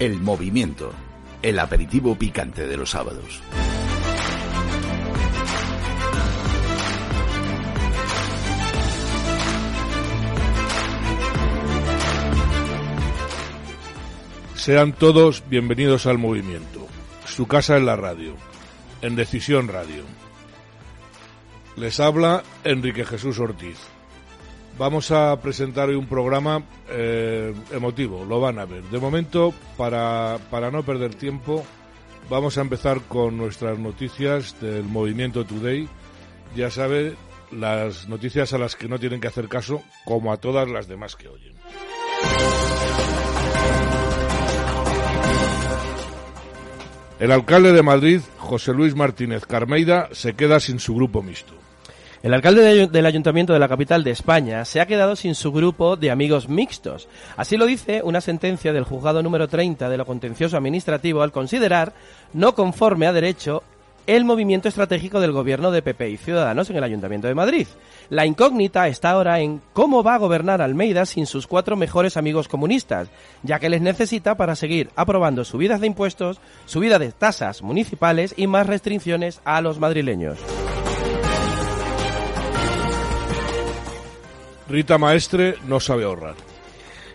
El movimiento, el aperitivo picante de los sábados. Sean todos bienvenidos al movimiento. Su casa en la radio, en Decisión Radio. Les habla Enrique Jesús Ortiz. Vamos a presentar hoy un programa eh, emotivo, lo van a ver. De momento, para, para no perder tiempo, vamos a empezar con nuestras noticias del movimiento Today. Ya sabe, las noticias a las que no tienen que hacer caso, como a todas las demás que oyen. El alcalde de Madrid, José Luis Martínez Carmeida, se queda sin su grupo mixto. El alcalde de- del ayuntamiento de la capital de España se ha quedado sin su grupo de amigos mixtos. Así lo dice una sentencia del juzgado número 30 de lo contencioso administrativo al considerar no conforme a derecho el movimiento estratégico del gobierno de PP y Ciudadanos en el ayuntamiento de Madrid. La incógnita está ahora en cómo va a gobernar Almeida sin sus cuatro mejores amigos comunistas, ya que les necesita para seguir aprobando subidas de impuestos, subida de tasas municipales y más restricciones a los madrileños. Rita Maestre no sabe ahorrar.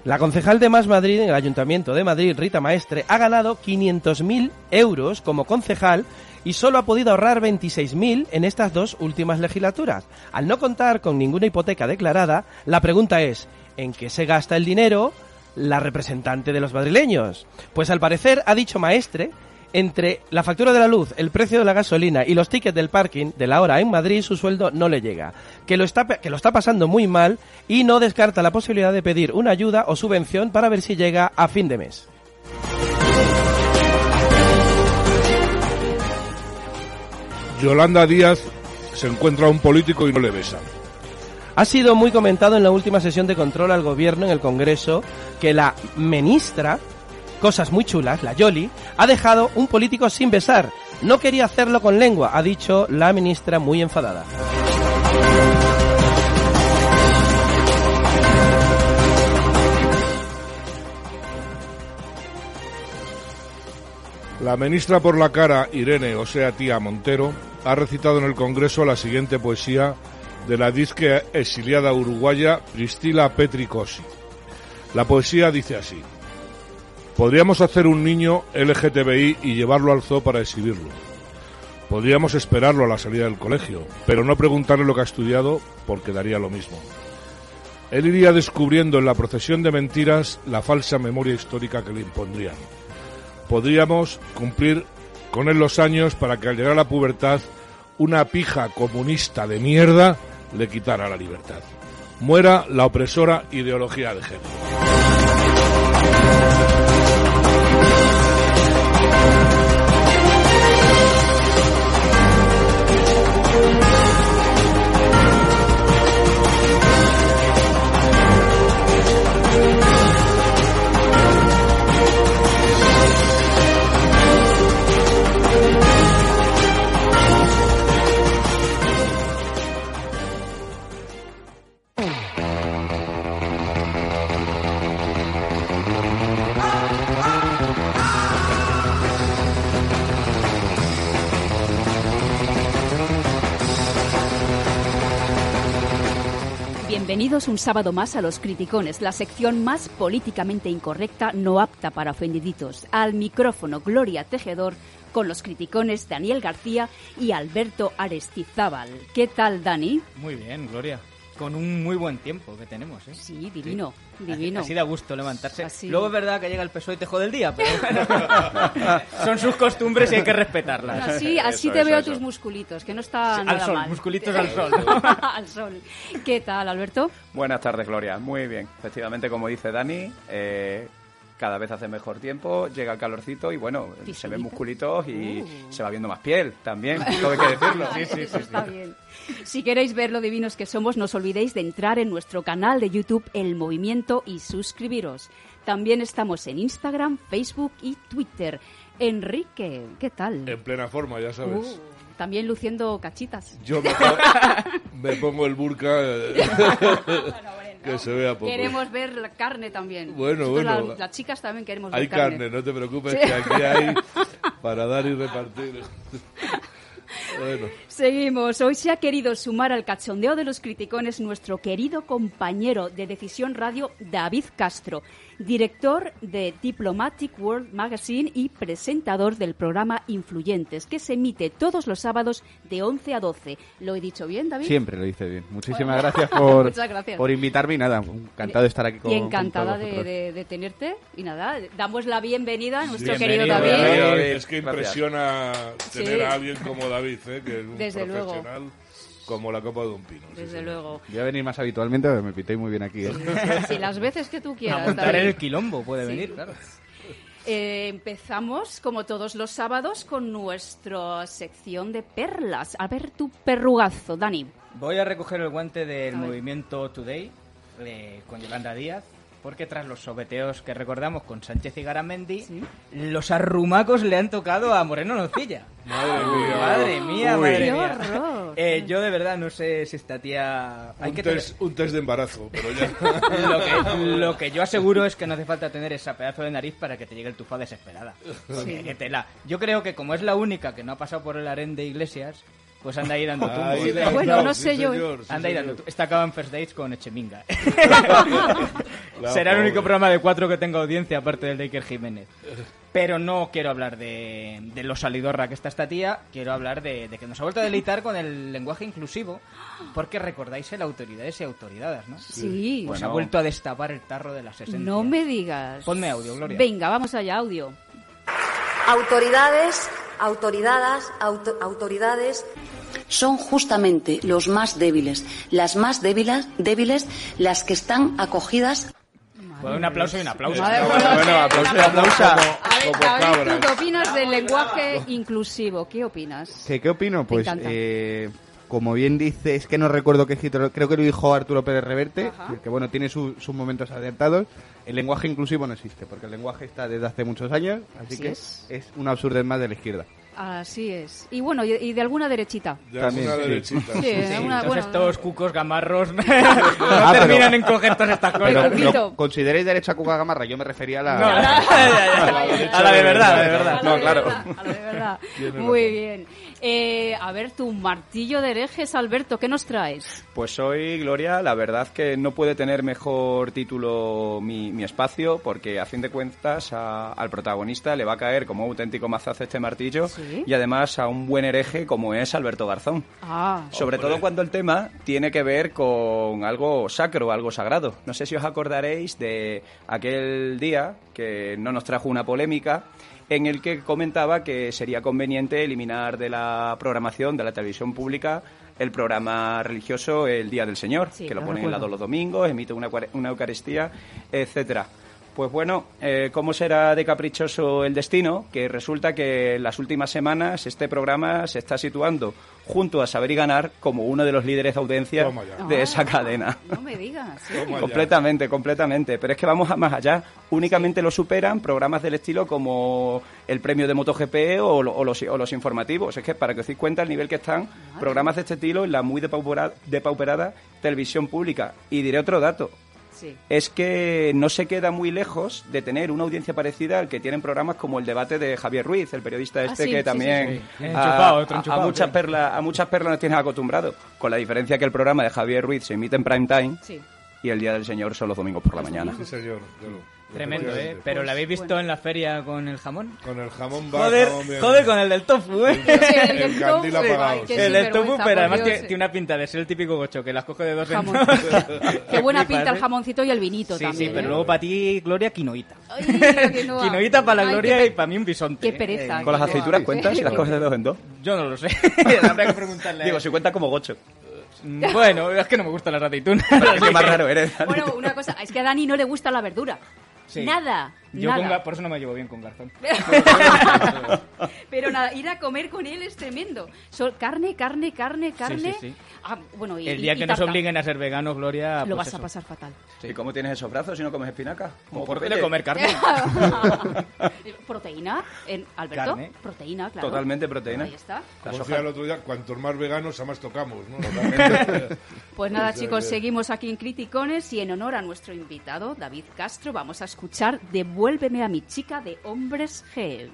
La concejal de Más Madrid en el Ayuntamiento de Madrid, Rita Maestre, ha ganado 500.000 euros como concejal y solo ha podido ahorrar 26.000 en estas dos últimas legislaturas. Al no contar con ninguna hipoteca declarada, la pregunta es, ¿en qué se gasta el dinero la representante de los madrileños? Pues al parecer, ha dicho Maestre, entre la factura de la luz, el precio de la gasolina y los tickets del parking de la hora en Madrid, su sueldo no le llega. Que lo, está, que lo está pasando muy mal y no descarta la posibilidad de pedir una ayuda o subvención para ver si llega a fin de mes. Yolanda Díaz se encuentra a un político y no le besa. Ha sido muy comentado en la última sesión de control al gobierno en el Congreso que la ministra, cosas muy chulas, la Yoli, ha dejado un político sin besar. No quería hacerlo con lengua, ha dicho la ministra muy enfadada. La ministra por la cara, Irene, o sea, tía Montero, ha recitado en el Congreso la siguiente poesía de la disque exiliada uruguaya Priscila Petricosi. La poesía dice así. Podríamos hacer un niño LGTBI y llevarlo al zoo para exhibirlo. Podríamos esperarlo a la salida del colegio, pero no preguntarle lo que ha estudiado porque daría lo mismo. Él iría descubriendo en la procesión de mentiras la falsa memoria histórica que le impondrían. Podríamos cumplir con él los años para que al llegar a la pubertad una pija comunista de mierda le quitara la libertad. Muera la opresora ideología de género. Un sábado más a Los Criticones, la sección más políticamente incorrecta, no apta para ofendiditos. Al micrófono Gloria Tejedor con los criticones Daniel García y Alberto Arestizábal. ¿Qué tal, Dani? Muy bien, Gloria. Con un muy buen tiempo que tenemos, ¿eh? Sí, divino, divino. Así da gusto levantarse. Así. Luego es verdad que llega el PSOE y te jode el día, pero bueno, son sus costumbres y hay que respetarlas. Así, así Eso, te eso, veo eso. tus musculitos, que no está Al nada sol, mal. musculitos al sol. al sol. ¿Qué tal, Alberto? Buenas tardes, Gloria. Muy bien. Efectivamente, como dice Dani, eh, cada vez hace mejor tiempo, llega el calorcito y bueno, se ven musculitos y Uh. se va viendo más piel también, todo hay que decirlo. Eso está bien. Si queréis ver lo divinos que somos, no os olvidéis de entrar en nuestro canal de YouTube El Movimiento y suscribiros. También estamos en Instagram, Facebook y Twitter. Enrique, ¿qué tal? En plena forma, ya sabes. Uh, también luciendo cachitas. Yo me, me pongo el burka. eh, que se vea poco. Queremos ver la carne también. Bueno, Nosotros bueno. la- las chicas también queremos Hay ver carne. carne, no te preocupes, Sí. que aquí hay para dar y repartir. bueno, Seguimos. Hoy se ha querido sumar al cachondeo de los criticones nuestro querido compañero de Decisión Radio, David Castro, director de Diplomatic World Magazine y presentador del programa Influyentes, que se emite todos los sábados de 11 a 12. ¿Lo he dicho bien, David? Siempre lo dice bien. Muchísimas gracias por, gracias. por invitarme y nada, encantado de estar aquí con y encantada con todos de, vosotros. de- de tenerte. Y nada, damos la bienvenida a nuestro Bienvenido, querido David. bienvenido. David, David, es que gracias. impresiona tener Sí. a alguien como David, ¿eh? que es un Desde luego. profesional como la copa de un pino. sí, Desde señor. luego. Voy a venir más habitualmente, me pitéis muy bien aquí. ¿eh? Si las veces que tú A quieras. montar David. el quilombo puede Sí. venir, claro. Eh, empezamos, como todos los sábados, con nuestra sección de perlas. A ver tu perrugazo, Dani. Voy a recoger el guante del A ver. movimiento Today eh, con Yolanda Díaz, porque tras los sobeteos que recordamos con Sánchez y Garamendi, Sí. los arrumacos le han tocado a Moreno Nocilla. Madre mía. Madre mía, madre. Eh, yo de verdad no sé si esta tía... Hay Un que test, un test de embarazo, pero ya. lo, que, lo que yo aseguro es que no hace falta tener esa pedazo de nariz para que te llegue el tufo desesperada. Tela. Yo creo que como es la única que no ha pasado por el harén de Iglesias, pues anda ahí dando tumbos. Ahí le has Bueno, no sí, sé yo, ¿eh? señor, sí, Anda ahí dando tu- Esta acaba en First Dates con Echeminga. La Será el único pobre. programa de cuatro que tenga audiencia aparte del de Iker Jiménez. Pero no quiero hablar de, de lo salidorra que está esta tía, quiero hablar de, de que nos ha vuelto a deleitar con el lenguaje inclusivo, porque recordáis el autoridades y autoridades, ¿no? Sí. Pues ha vuelto a destapar el tarro de las esencias. no me digas. Ponme audio, Gloria. Venga, vamos allá, audio. Autoridades, autoridadas, auto- autoridades son justamente los más débiles, las más débiles, débiles, las que están acogidas un aplauso y un aplauso. Madre bueno, bueno, qué- aplauso y aplauso. A ver, Como David, ¿tú cabras. qué opinas del lenguaje inclusivo? ¿Qué opinas? ¿Qué, qué opino? Pues, eh, como bien dice, es que no recuerdo qué escritor, creo que lo dijo Arturo Pérez Reverte, Ajá. que bueno, tiene su- sus momentos acertados. El lenguaje inclusivo no existe, porque el lenguaje está desde hace muchos años, así Así que es. es. una absurdez más de la izquierda. Así es. Y bueno, y, y de alguna derechita. De También, alguna sí. derechita. Sí, alguna- bueno, estos cucos gamarros no Ah, pero- terminan en coger todas estas cosas. Pero, Poquito. ¿lo ¿consideréis derecha a Cuca Gamarra? Yo me refería a la... No, a la de verdad, a la de verdad. No, claro. a la de verdad. Muy bien. Eh, a ver, tu martillo de herejes, Alberto, ¿qué nos traes? Pues hoy, Gloria, la verdad que no puede tener mejor título mi, mi espacio, porque a fin de cuentas a- al protagonista le va a caer como auténtico mazazo este martillo Sí. Y además a un buen hereje como es Alberto Garzón. Ah, Sobre Hombre. todo cuando el tema tiene que ver con algo sacro, algo sagrado. No sé si os acordaréis de aquel día que no nos trajo una polémica en el que comentaba que sería conveniente eliminar de la programación de la televisión pública el programa religioso El Día del Señor, Sí, que lo lo ponen recuerdo. todos los domingos, emite una, una Eucaristía, etcétera. Pues bueno, eh, ¿cómo será de caprichoso el destino? Que resulta que en las últimas semanas este programa se está situando junto a Saber y Ganar como uno de los líderes de audiencia de Ah, esa cadena. No me digas. ¿sí? Completamente, completamente. Pero es que vamos a más allá. Únicamente lo superan programas del estilo como el premio de MotoGP o, lo- o los, o los informativos. Es que para que os deis cuenta el nivel que están programas de este estilo en la muy depaupera- depauperada televisión pública. Y diré otro dato. Sí. Es que no se queda muy lejos de tener una audiencia parecida al que tienen programas como el debate de Javier Ruiz, el periodista Ah, este sí, que también sí, a- muchas perlas a muchas perlas nos tienes acostumbrados, con la diferencia que el programa de Javier Ruiz se emite en prime time Sí. y el Día del Señor son los domingos por la mañana. Sí, señor. claro. Tremendo, ¿eh? Pero ¿la habéis visto bueno. en la feria con el jamón? Con el jamón va, Joder, jamón joder con el del tofu, ¿eh? El del candil tofu, apagado, ay, qué sí. El del tofu, pero además Dios, tiene, tiene una pinta de ser el típico gocho que las coge de dos en Jamón. dos. Qué buena pinta el jamoncito y el vinito Sí, también. sí, pero ¿eh? luego para ti, Gloria, quinoita. Quinoita para la Ay, Gloria y para mí un bisonte. Qué pereza. Eh, Con las quinoa. aceitunas cuentas si las coges de dos en dos. Yo no lo sé. Habrá que preguntarle. Digo, si cuenta como gocho. Mm, Bueno, es que no me gustan las aceitunas. Pero más raro eres. Bueno, una cosa, es que a Dani no le gusta la verdura. Nada. Yo nada. con Ga- por eso no me llevo bien con Garzón. Pero nada, ir a comer con él es tremendo. So- carne, carne, carne, carne. sí, sí. Ah, bueno, y, El día y que nos tarta. obliguen a ser veganos, Gloria, Lo pues vas a eso. pasar fatal. ¿Y cómo tienes esos brazos si no comes espinaca? Como ¿Por de comer carne. proteína, en, Alberto. Carne. Proteína, claro. Totalmente proteína. Ahí está. Como decía el otro día, cuantos más veganos, a más tocamos, ¿no? Pues nada, chicos, que- seguimos aquí en Criticones y en honor a nuestro invitado, David Castro, vamos a escuchar Devuélveme a mi chica de Hombres G.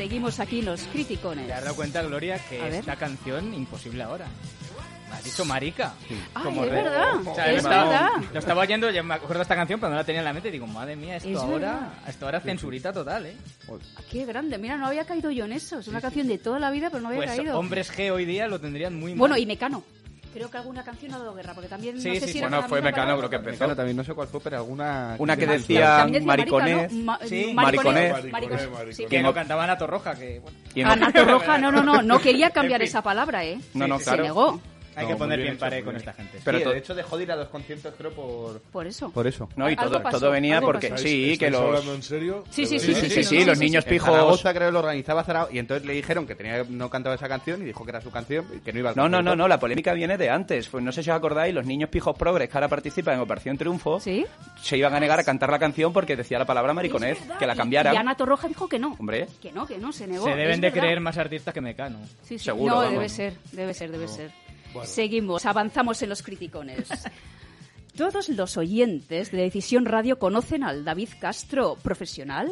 seguimos aquí los Criticones. ¿Te has dado cuenta, Gloria, que esta canción imposible ahora? Me has dicho marica. Ay, Como es re- verdad, O sea, es lo estaba- verdad. Lo estaba oyendo, ya me acuerdo de esta canción, pero no la tenía en la mente y digo, madre mía, esto Es ahora, verdad. esto ahora es censurita total, ¿eh? Ah, Qué grande, mira, no había caído yo en eso. Es una canción de toda la vida, pero no había Pues caído. hombres G hoy día lo tendrían muy mal. Bueno, y Mecano. Creo que alguna canción ha dado guerra, porque también Sí, no sé sí, si Bueno, fue Mecano creo que empezó. Mecano también, no sé cuál fue, pero alguna... Una que decía También decía mariconés. marica, ¿no? Ma- Sí, mariconés. mariconés. Mariconés, Sí, que lo cantaba Nato Roja, que bueno, A Nato Roja, no, no, no, no quería cambiar esa palabra, ¿eh? No, no, Se claro. negó, hay que poner bien muy con esta gente. Pero de hecho dejó de ir a dos conciertos, creo, por... por eso. Por eso. No, y todo, pasó, todo venía porque sí, que ¿Estáis los... hablando en serio? Sí, sí, ¿De sí? Sí, sí, los niños pijos... Zaragoza creo que lo organizaba Zaragoza y entonces le dijeron que tenía no cantaba esa canción y dijo que era su canción y que no iba al No, no, no, no, la polémica viene de antes. Pues no sé si os acordáis, los niños pijos progres que ahora participan en Operación Triunfo ¿Sí? se iban a negar a cantar la canción porque decía la palabra verdad, que la cambiaran. Y Ana Torroja dijo que no. Hombre, Que no, que no, se negó. Se deben de creer más artistas que Mecano. Sí, sí. Seguro, No, debe ser, debe ser, debe ser. Seguimos, avanzamos en los criticones. Todos los oyentes de Decisión Radio conocen al David Castro profesional,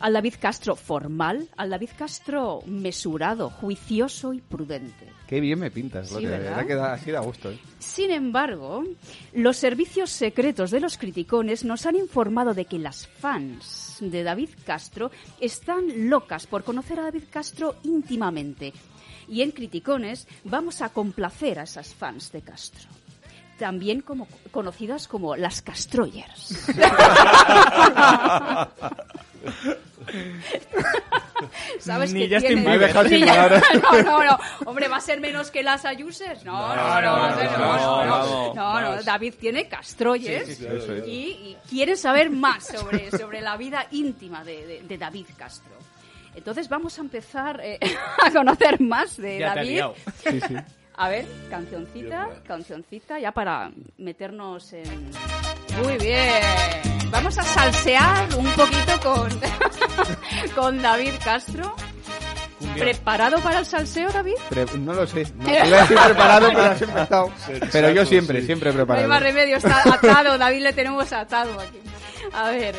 al David Castro formal, al David Castro mesurado, juicioso y prudente. Qué bien me pintas, Sí, ¿verdad? verdad que da, así da gusto. ¿eh? Sin embargo, los servicios secretos de los criticones nos han informado de que las fans de David Castro están locas por conocer a David Castro íntimamente. Y en Criticones vamos a complacer a esas fans de Castro. También como, conocidas como las Castroyers. ¿Sabes Ni que tiene-. Me dejado Ni sin palabras. No, no, no. Hombre, ¿va a ser menos que las Ayuses? No, no, no. No, no, David tiene Castroyers y, y quiere saber más sobre, sobre la vida íntima de, de- de David Castro. Entonces vamos a empezar eh, a conocer más de Ya David. liado. Sí, sí. A ver, cancioncita, cancioncita, ya para meternos en... Muy bien. Vamos a salsear un poquito con, con David Castro. ¿Preparado para el salseo, David? Pre- no lo sé. No, iba a decir preparado, pero has empezado. Pero yo siempre, sí. siempre No hay preparado. más remedio, está atado. David le tenemos atado aquí. A ver,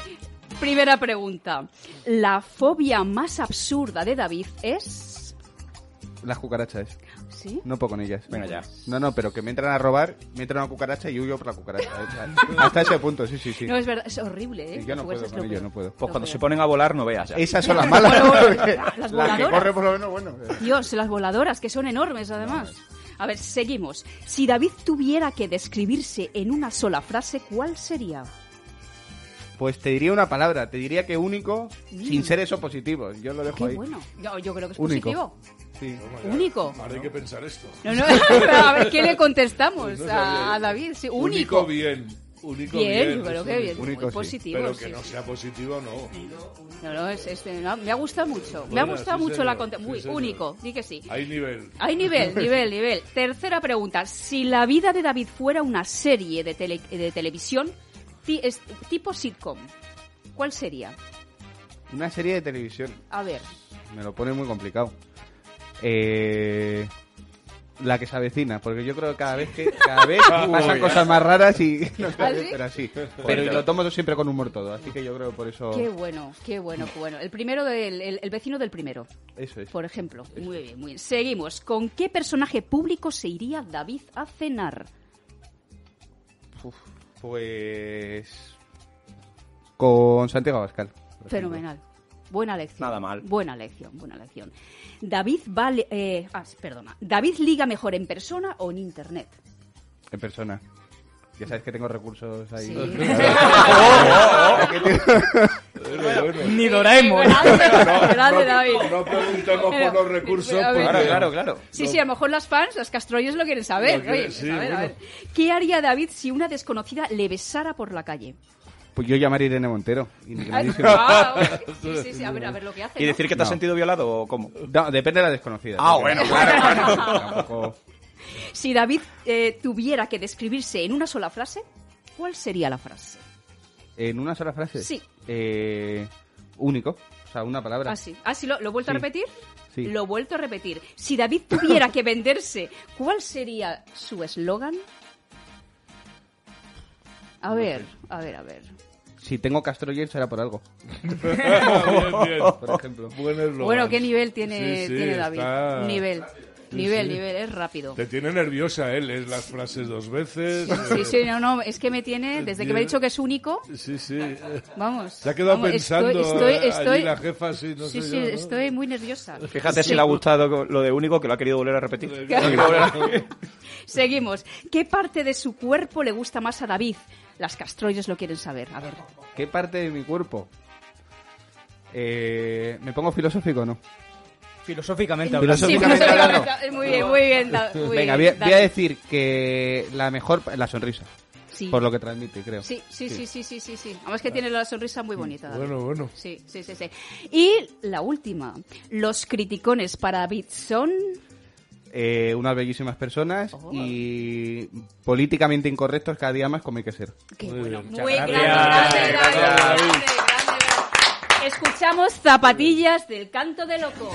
primera pregunta. La fobia más absurda de David es... Las cucarachas. ¿Sí? No puedo con ellas. Bueno, ya. No, no, pero que me entran a robar, me entran una cucaracha y huyo por la cucaracha. Hasta ese punto, sí, sí, sí. No, es verdad, es horrible, ¿eh? Yo no Las puedo con no puedo. Pues Lo cuando se ponen a volar no veas ya. Esas son las malas. Las las que voladoras. corre por lo menos, bueno. Dios, las voladoras, que son enormes además. A ver, seguimos. Si David tuviera que describirse en una sola frase, ¿cuál sería? Pues te diría una palabra, te diría que único, sin ser eso positivo. Yo lo dejo Qué ahí. bueno. Yo, yo creo que es Único. positivo. Sí. Único. Ahora hay que pensar esto. No, no, a ver, ¿qué le contestamos Pues no a, David? Sí, Único único. bien. Único Bien, bien. yo creo que bien. Único muy sí. positivo. Pero sí, que no sí. sea positivo, no. No, no, es, este, no, me ha gustado mucho. me ha gustado sí, mucho señor, la conte- sí, Muy señor. único, di que sí. Hay nivel. Hay nivel, nivel, nivel. Tercera pregunta. Si la vida de David fuera una serie de, tele- de televisión es- tipo sitcom, ¿cuál sería? Una serie de televisión. A ver. Me lo pone muy complicado. Eh, la que se avecina, porque yo creo que cada vez que cada vez pasan cosas más raras y no sé, ¿Ah, sí? pero así. Pero y lo tomo siempre con humor todo, así que yo creo por eso Qué bueno, qué bueno, qué bueno. El primero del el, el vecino del primero, eso es. por ejemplo. Muy bien, muy bien. Seguimos. ¿Con qué personaje público se iría David a cenar? Uf, pues con Santiago Abascal. Fenomenal. Buena lección. Nada mal. Buena lección, buena lección. David vale, eh, ah, perdona. David liga mejor en persona o en internet. En persona. Ya sabes que tengo recursos ahí. Sí. Bueno, bueno. Ni Doraemon. Grande, No, grande, no, David. no preguntemos por los recursos. a ver. porque- Claro, claro, claro. Sí, sí, a lo mejor las fans, los castroyos lo quieren saber. Lo quieren, Oye, sí, a ver, a bueno. ver. ¿Qué haría David si una desconocida le besara por la calle? Pues yo llamaría a Irene Montero. Indignadísimo. ah, sí, sí, sí, a ver, a ver lo que hace. ¿Y ¿no? decir que te has No. sentido violado o cómo? No, depende de la desconocida. Ah, bueno, claro, Tampoco... Si David eh, tuviera que describirse en una sola frase, ¿cuál sería la frase? ¿En una sola frase? Sí. Eh, único. O sea, una palabra. Ah, sí. Ah, sí, ¿lo, lo he vuelto a repetir? Sí. Lo he vuelto a repetir. Si David tuviera que venderse, ¿cuál sería su eslogan? A ver, a ver, a ver. Si tengo Castroyer será por algo. bien, bien. Por ejemplo. Buen. Bueno, ¿qué nivel tiene, Sí, sí, tiene David? está- Nivel. Sí, nivel, sí. nivel, es rápido. Te tiene nerviosa él, es las frases dos veces. Sí, eh, sí, no, no, es que me tiene, desde que me ha dicho que es único, Sí, sí. eh, vamos. Se ha quedado vamos, pensando Estoy, eh, estoy, estoy- allí la jefa, sí, no sí, sé sí, yo, ¿no? estoy muy nerviosa. Fíjate si le ha gustado lo de único que lo ha querido volver a repetir. Seguimos. ¿Qué parte de su cuerpo le gusta más a David? Las castroides lo quieren saber. A ver. ¿Qué parte de mi cuerpo? Eh, ¿Me pongo filosófico o no? Filosóficamente hablando. Sí, Filosóficamente hablando. Muy bien, muy bien. muy Venga, voy bien, a, voy a David. decir que la mejor... La sonrisa. Sí. Por lo que transmite, creo. Sí, sí, sí, sí, sí, sí, sí. Además que tiene la sonrisa muy bonita. David. Bueno, bueno. Sí, sí, sí, sí. Y la última. Los criticones para David son... Eh, unas bellísimas personas Oh. y políticamente incorrectos cada día más como hay que ser. Qué Muy bueno, bien. muy grande, gracias. grande, Gracias, grande, grande, grande, grande. Escuchamos Zapatillas del Canto de Loco.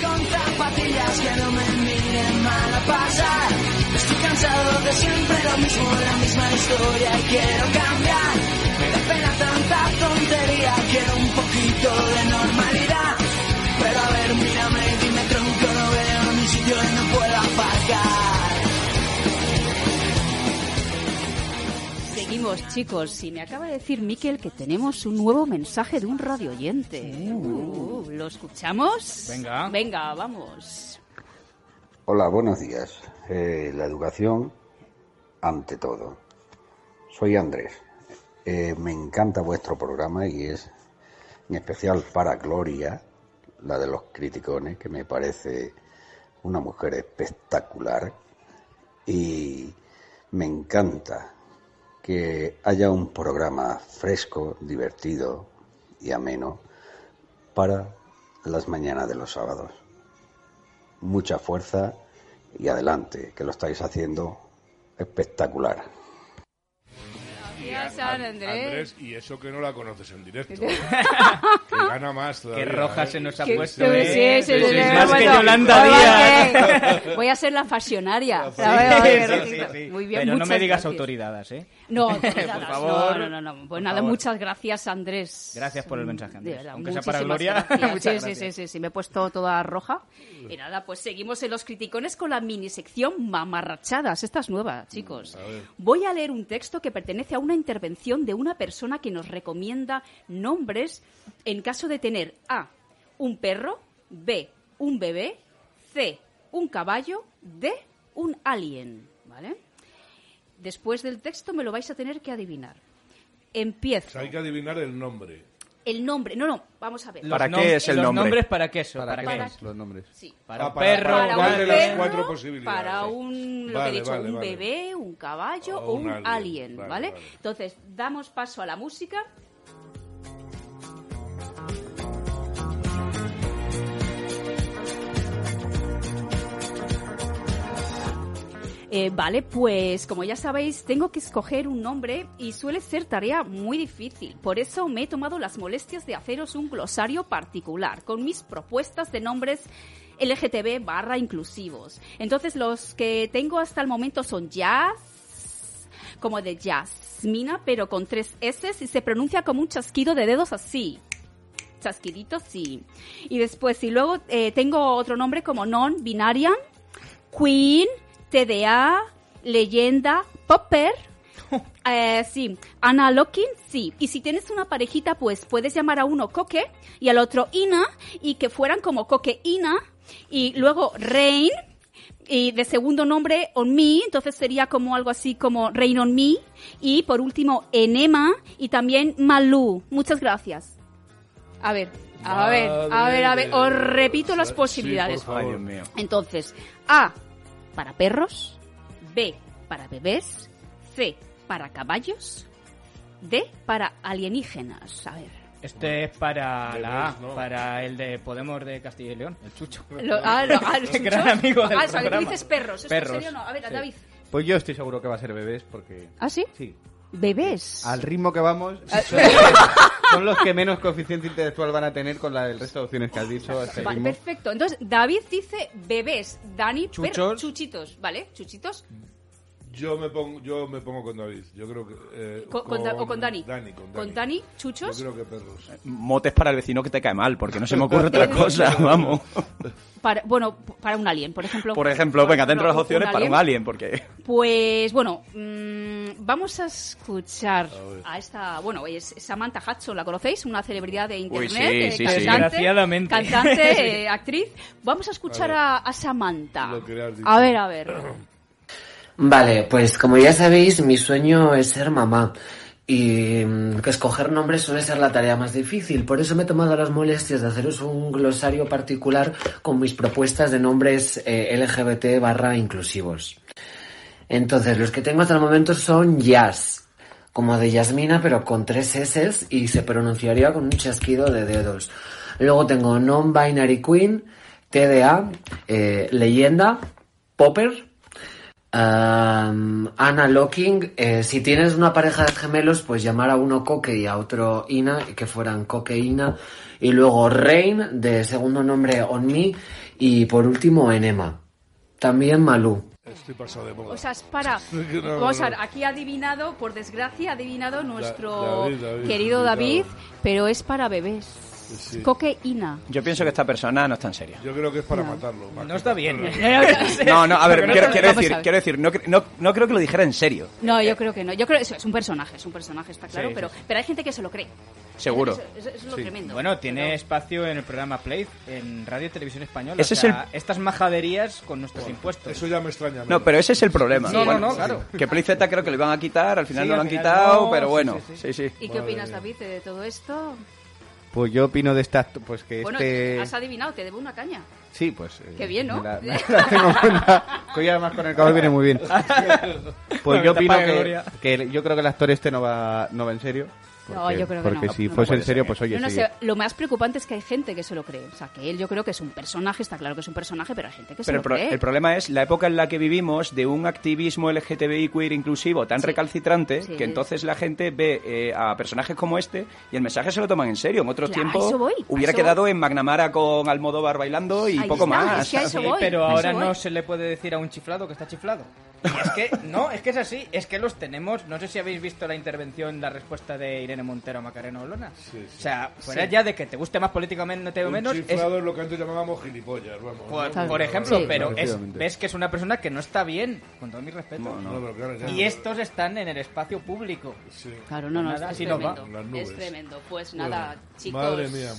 con zapatillas que no me miren mal a pasar. Estoy cansado de siempre lo mismo, la misma historia y quiero cambiar. Me da pena tanta tontería, quiero un poquito de normalidad. Pero a ver, mírame dime tronco, no veo ni sitio y no Seguimos, chicos. Y me acaba de decir Miquel que tenemos un nuevo mensaje de un radio oyente. Uh, ¿Lo escuchamos? Venga. Venga, vamos. Hola, buenos días. Eh, la educación ante todo. Soy Andrés. Eh, me encanta vuestro programa y es en especial para Gloria, la de los criticones, que me parece una mujer espectacular. Y me encanta que haya un programa fresco, divertido y ameno para las mañanas de los sábados mucha fuerza y adelante, que lo estáis haciendo espectacular. San Andrés. Andrés, y eso que no la conoces en directo. ¿eh? que gana más todavía. Qué roja ¿eh? se nos ha puesto, sí, ¿eh? sí, sí, sí, más que Yolanda Díaz. Voy a ser la fashionaria. Muy bien, Pero no me digas gracias. autoridades, ¿eh? No, autoridades, Por favor. No, no, no, no. Pues Por nada, favor. muchas gracias, Andrés. Gracias por el mensaje, Andrés. verdad, Aunque sea para Gloria, sí, sí, sí, sí, me he puesto toda roja. Y nada, pues seguimos en los criticones con la minisección Mamarrachadas. Esta es nueva, chicos. Voy a leer un texto que pertenece a una intervención de una persona que nos recomienda nombres en caso de tener A. Un perro, B. Un bebé, C. Un caballo, D. Un alien. ¿Vale? Después del texto me lo vais a tener que adivinar. Empiezo. hay que adivinar el nombre. El nombre. No, no, vamos a ver. Los ¿Para qué es el los nombre? nombres para qué son? ¿Para, ¿Para, qué los nombres? Sí. Para Ah, un para- perro, para Para ¿Cuál un las cuatro posibilidades? para un, lo que he dicho, vale, un vale. bebé, un caballo O o un un alien. alien, Vale, ¿vale? vale. Entonces, damos paso a la música. Eh, vale, pues como ya sabéis, tengo que escoger un nombre y suele ser tarea muy difícil. Por eso me he tomado las molestias de haceros un glosario particular con mis propuestas de nombres LGTB barra inclusivos. Entonces los que tengo hasta el momento son Jazz, como de Jasmina, pero con tres S y se pronuncia como un chasquido de dedos así. Chasquidito, sí. Y después, y luego eh, tengo otro nombre como Non-Binarian, Queen, TDA, Leyenda, Popper, Eh, sí, Ana Locking, sí. Y si tienes una parejita, pues puedes llamar a uno Coque y al otro Ina y que fueran como Coque Ina y luego Rain y de segundo nombre On Me, entonces sería como algo así como Rain On Me y por último Enema y también Malú. Muchas gracias. A ver, a ver, a ver, a ver, os repito las posibilidades. Ay, Dios mío. Entonces, A para perros, B para bebés, C para caballos, D para alienígenas. A ver. Este es para Bebés, la A, ¿no? para el de Podemos de Castilla y León, el Chucho. Lo- ah, lo- ah, los gran amigo del Ah, o sea, que tú programa. dices perros. ¿Esto Perros. en serio no? A ver, Sí. David. Pues yo estoy seguro que va a ser bebés porque... ¿Ah, sí? Sí. Bebés. Al ritmo que vamos, son, son los que menos coeficiente intelectual van a tener con la del resto de opciones que has dicho. este Vale, ritmo. perfecto. Entonces, David dice bebés. Dani, per- Chuchos. chuchitos. ¿Vale? Chuchitos. Yo me pongo, yo me pongo con David. Yo creo que. eh, Con- con o con Dani. Dani, con Dani. Con Dani, chuchos. Yo creo que perros. Motes para el vecino que te cae mal, porque no se me ocurre otra cosa, vamos. Para, bueno, para un alien, por ejemplo. Por ejemplo, venga, dentro de las Un opciones para un alien, porque... Pues bueno, mm, vamos a escuchar a, esta, bueno, es Samantha Hudson, ¿la conocéis? Una celebridad de internet, sí, eh, sí, sí. cantante, Desgraciadamente. cantante, eh, actriz. Vamos a escuchar a, a Samantha. Lo que le has dicho. A ver, a ver. Vale, pues como ya sabéis, mi sueño es ser mamá. Y mm, que escoger nombres suele ser la tarea más difícil. Por eso me he tomado las molestias de haceros un glosario particular con mis propuestas de nombres eh, LGBT barra inclusivos. Entonces, los que tengo hasta el momento son Jazz, como de Yasmina, pero con tres S y se pronunciaría con un chasquido de dedos. Luego tengo Non-Binary Queen, TDA, eh, Leyenda, Popper, Um, Ana Locking, eh, si tienes una pareja de gemelos, pues llamar a uno Coque y a otro Ina, y que fueran Coque e Ina. Y luego Rain, de segundo nombre On Me. Y por último Enema. También Malú. Estoy pasado de moda. O sea, es para... No, Vamos a no. ver, aquí ha adivinado, por desgracia, ha adivinado nuestro David, David, querido. David, pero es para bebés. Sí. Coqueína. Yo pienso que esta persona no está en serio. Yo creo que es para No. matarlo. más No está para- bien. No, no, a ver, no quiero, quiero decir, quiero decir no, no, no creo que lo dijera en serio, No, yo creo que no. Yo creo eso es un personaje, es un personaje, está claro, Sí, pero, pero hay gente que se lo cree. seguro. Eso, eso- eso es lo tremendo. Bueno, tiene Pero- espacio en el programa Play, en Radio y Televisión Española. Ese o sea, es estas majaderías con nuestros impuestos. Eso ya me extraña. No, pero ese es el problema. No, no, Bueno, no, claro. Que Play Z creo que lo iban a quitar, al final Sí, no lo han quitado, no, pero sí, bueno, sí, sí, sí. ¿Y qué opinas, David, de todo esto? Pues yo opino de esta... Pues que Bueno, este... has adivinado, te debo una caña. Sí, pues... eh, Qué bien, ¿no? la- me la tengo en cuenta. Que hoy además con el calor viene muy bien. Pues yo opino que, que yo creo que el actor este no va, no va en serio. No, Porque- yo creo que Porque no. si No fuese en serio, ser. pues oye, Yo no sí. sé, lo más preocupante es que hay gente que se lo cree. O sea, que él yo creo que es un personaje, está claro que es un personaje, pero hay gente que se Pero lo cree. el problema es la época en la que vivimos de un activismo LGTBI queer inclusivo tan Sí. recalcitrante Sí. que entonces la gente ve eh, a personajes como este y el mensaje se lo toman en serio. En otros Claro, a tiempos voy, hubiera eso quedado en McNamara con Almodóvar bailando y Ahí poco está, más. es que a eso Sí, voy, pero a ahora eso no voy. se le puede decir a un chiflado que está chiflado. Y es que, no, es que es así, es que los tenemos. No sé si habéis visto la intervención, la respuesta de Irene Montero a Macarena Olona. Sí, sí. O sea, fuera ya de que te guste más políticamente o Un menos, es, chiflado es lo que antes llamábamos gilipollas, vamos. por, ¿no? por ejemplo, Sí. pero es, ves que es una persona que no está bien, con todo mi respeto. No, pero claro, ya. Y estos están en el espacio público. Sí. Claro, no, no, Nada, es tremendo. Las nubes. Es tremendo. Pues Bueno, nada, chicos. Madre mía.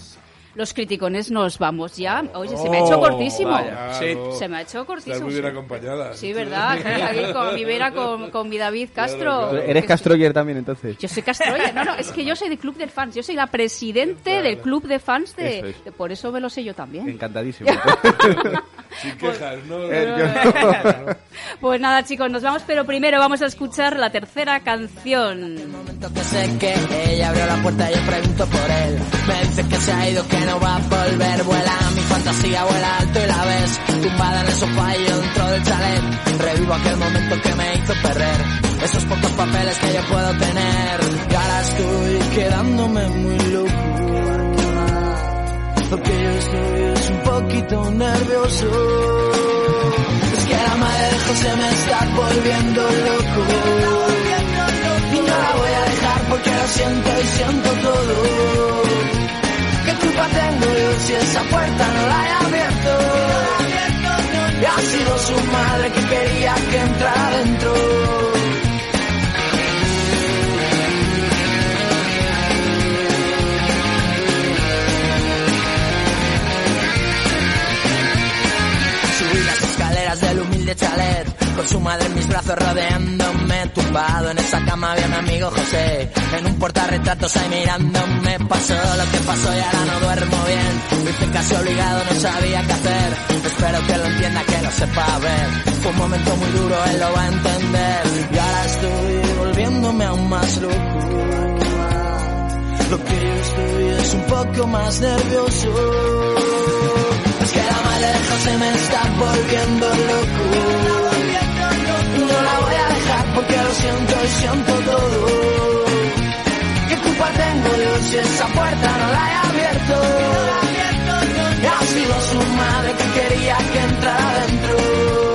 Los criticones nos vamos ya. Oye, se me ha hecho Oh, cortísimo. vaya. Sí. Se me ha hecho Estás cortísimo. muy bien sí. acompañada. Sí, ¿verdad? Aquí con mi Vera, con, con mi David Castro. Claro, claro. ¿Eres Castroyer también, entonces? Yo soy Castroya. No, no, es que yo soy del club de fans. Yo soy la presidente Claro. del club de fans de... Eso es. de- Por eso me lo sé yo también. Encantadísimo. Sin quejas, ¿no? Pues nada, chicos, nos vamos, pero primero vamos a escuchar la tercera canción. momento que sé que ella abrió la puerta y yo pregunto por él. Me dice que se ha ido, que no va a volver. Vuela mi fantasía, vuela alto y la ves. Tumbada en el sofá y dentro del chalet. Revivo aquel momento que me hizo perder. Esos pocos papeles que yo puedo tener. Y ahora estoy quedándome muy loco. Lo que yo estoy es un poquito nervioso. Es que la madre de José me está volviendo loco. Y no la voy a dejar porque lo siento y siento todo tengo yo si esa puerta no la he abierto? Y ha sido su madre que quería que entrara adentro. Subí las escaleras del humilde chalet con su madre mis brazos rodeándome, tumbado en esa cama había mi amigo José, en un portarretratos ahí mirándome, pasó lo que pasó y ahora no duermo bien, hice casi obligado, no sabía qué hacer, espero que lo entienda, que lo sepa. Ver, fue un momento muy duro, él lo va a entender, y ahora estoy volviéndome aún más loco. Lo que yo estoy es un poco más nervioso. Es que la madre de José me está volviendo loco. No la voy a dejar porque lo siento y siento todo. ¿Qué culpa tengo yo si esa puerta no la he abierto? Y ha sido su madre que quería que entrara adentro.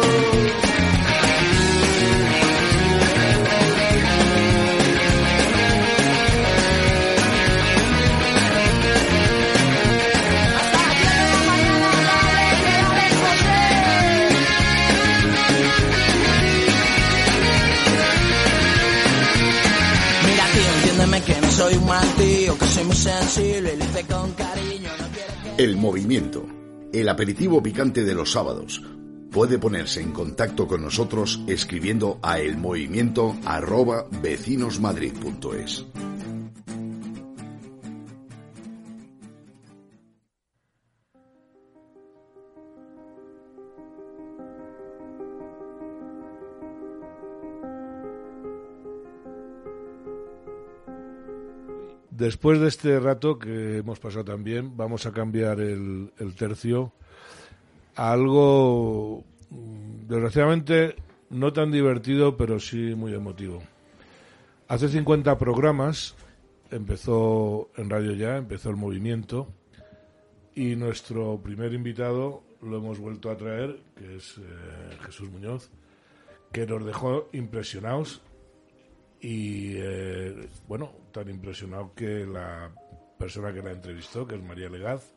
Soy un mal tío, que soy muy sensible hice con cariño. No. El movimiento, el aperitivo picante de los sábados. Puede ponerse en contacto con nosotros escribiendo a elmovimiento Después de este rato que hemos pasado también, vamos a cambiar el, tercio a algo, mm, desgraciadamente, no tan divertido, pero sí muy emotivo. Hace 50 programas empezó en Radio Ya, empezó el movimiento, y nuestro primer invitado lo hemos vuelto a traer, que es eh, Jesús Muñoz, que nos dejó impresionados y eh, bueno, tan impresionado que la persona que la entrevistó, que es María Legaz,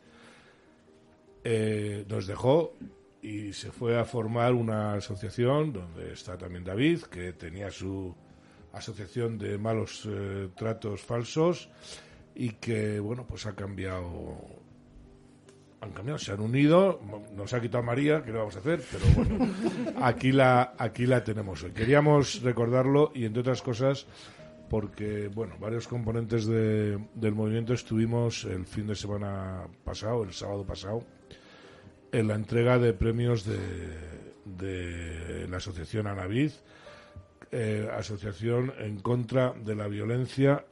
eh, nos dejó y se fue a formar una asociación donde está también David, que tenía su asociación de malos eh, tratos falsos y que bueno, pues ha cambiado han cambiado, se han unido, nos ha quitado María, que no vamos a hacer, pero bueno, aquí la, aquí la tenemos hoy. Queríamos recordarlo y entre otras cosas porque, bueno, varios componentes de- del movimiento estuvimos el fin de semana pasado, el sábado pasado, en la entrega de premios de, de la asociación Anavid, eh, asociación en contra de la violencia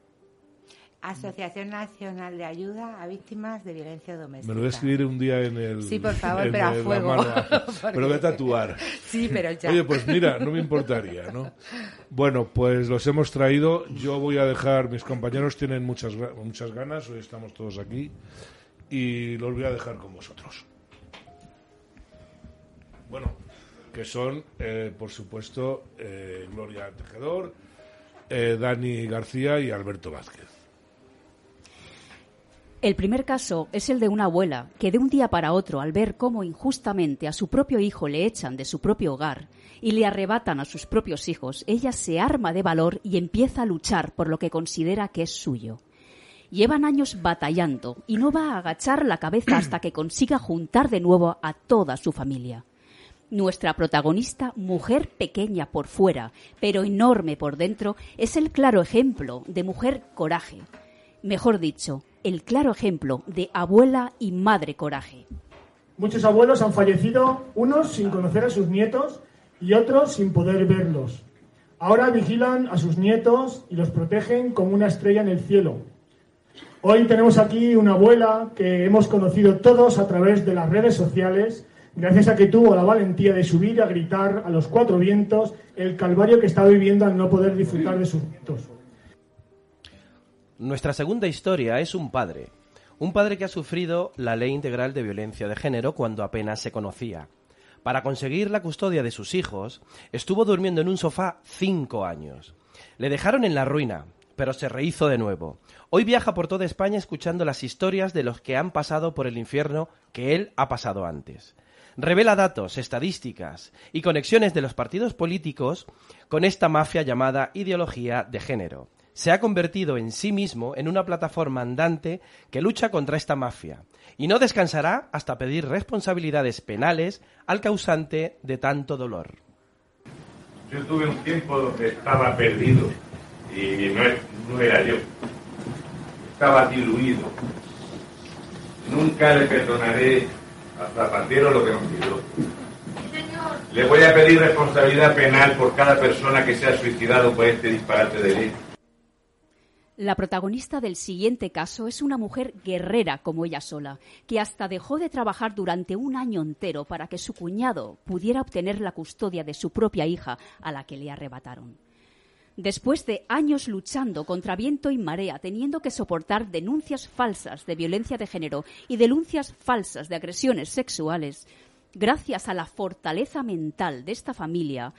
Asociación Nacional de Ayuda a Víctimas de Violencia Doméstica. Me lo voy a escribir un día en el. Sí, por favor, pero a fuego. Pero voy a tatuar. Sí, pero ya. Oye, pues mira, no me importaría, ¿no? Bueno, pues los hemos traído. Yo voy a dejar. Mis compañeros tienen muchas, muchas ganas. Hoy estamos todos aquí. Y los voy a dejar con vosotros. Bueno, que son, eh, por supuesto, eh, Gloria Tejedor, eh, Dani García y Alberto Vázquez. El primer caso es el de una abuela que de un día para otro, al ver cómo injustamente a su propio hijo le echan de su propio hogar y le arrebatan a sus propios hijos, ella se arma de valor y empieza a luchar por lo que considera que es suyo. Llevan años batallando y no va a agachar la cabeza hasta que consiga juntar de nuevo a toda su familia. Nuestra protagonista, mujer pequeña por fuera, pero enorme por dentro, es el claro ejemplo de mujer coraje. Mejor dicho, el claro ejemplo de abuela y madre coraje. Muchos abuelos han fallecido, unos sin conocer a sus nietos y otros sin poder verlos. Ahora vigilan a sus nietos y los protegen como una estrella en el cielo. Hoy tenemos aquí una abuela que hemos conocido todos a través de las redes sociales, gracias a que tuvo la valentía de subir a gritar a los cuatro vientos el calvario que está viviendo al no poder disfrutar de sus nietos. Nuestra segunda historia es un padre. Un padre que ha sufrido la ley integral de violencia de género cuando apenas se conocía. Para conseguir la custodia de sus hijos, estuvo durmiendo en un sofá cinco años. Le dejaron en la ruina, pero se rehizo de nuevo. Hoy viaja por toda España escuchando las historias de los que han pasado por el infierno que él ha pasado antes. Revela datos, estadísticas y conexiones de los partidos políticos con esta mafia llamada ideología de género. Se ha convertido en sí mismo en una plataforma andante que lucha contra esta mafia y no descansará hasta pedir responsabilidades penales al causante de tanto dolor. Yo tuve un tiempo donde estaba perdido y no, no era yo. Estaba diluido. Nunca le perdonaré a Zapatero lo que nos hizo. Le voy a pedir responsabilidad penal por cada persona que se ha suicidado por este disparate de ley. La protagonista del siguiente caso es una mujer guerrera como ella sola, que hasta dejó de trabajar durante un año entero para que su cuñado pudiera obtener la custodia de su propia hija a la que le arrebataron. Después de años luchando contra viento y marea, teniendo que soportar denuncias falsas de violencia de género y denuncias falsas de agresiones sexuales, gracias a la fortaleza mental de esta familia,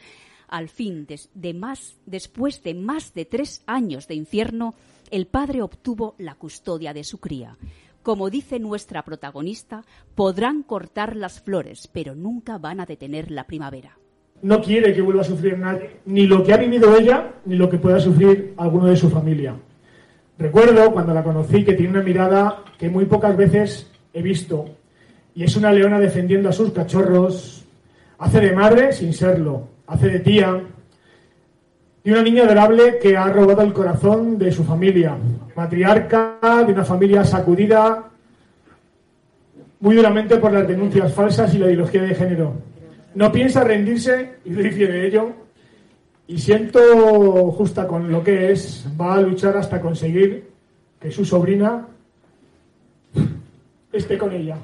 al fin, después de más de tres años de infierno, el padre obtuvo la custodia de su cría. Como dice nuestra protagonista, podrán cortar las flores, pero nunca van a detener la primavera. No quiere que vuelva a sufrir nadie, ni lo que ha vivido ella, ni lo que pueda sufrir alguno de su familia. Recuerdo cuando la conocí que tiene una mirada que muy pocas veces he visto, y es una leona defendiendo a sus cachorros, hace de madre sin serlo, hace de tía, y una niña adorable que ha robado el corazón de su familia, matriarca de una familia sacudida muy duramente por las denuncias falsas y la ideología de género. No piensa rendirse y doy fe de ello. Y siento justa con lo que es, va a luchar hasta conseguir que su sobrina esté con ella.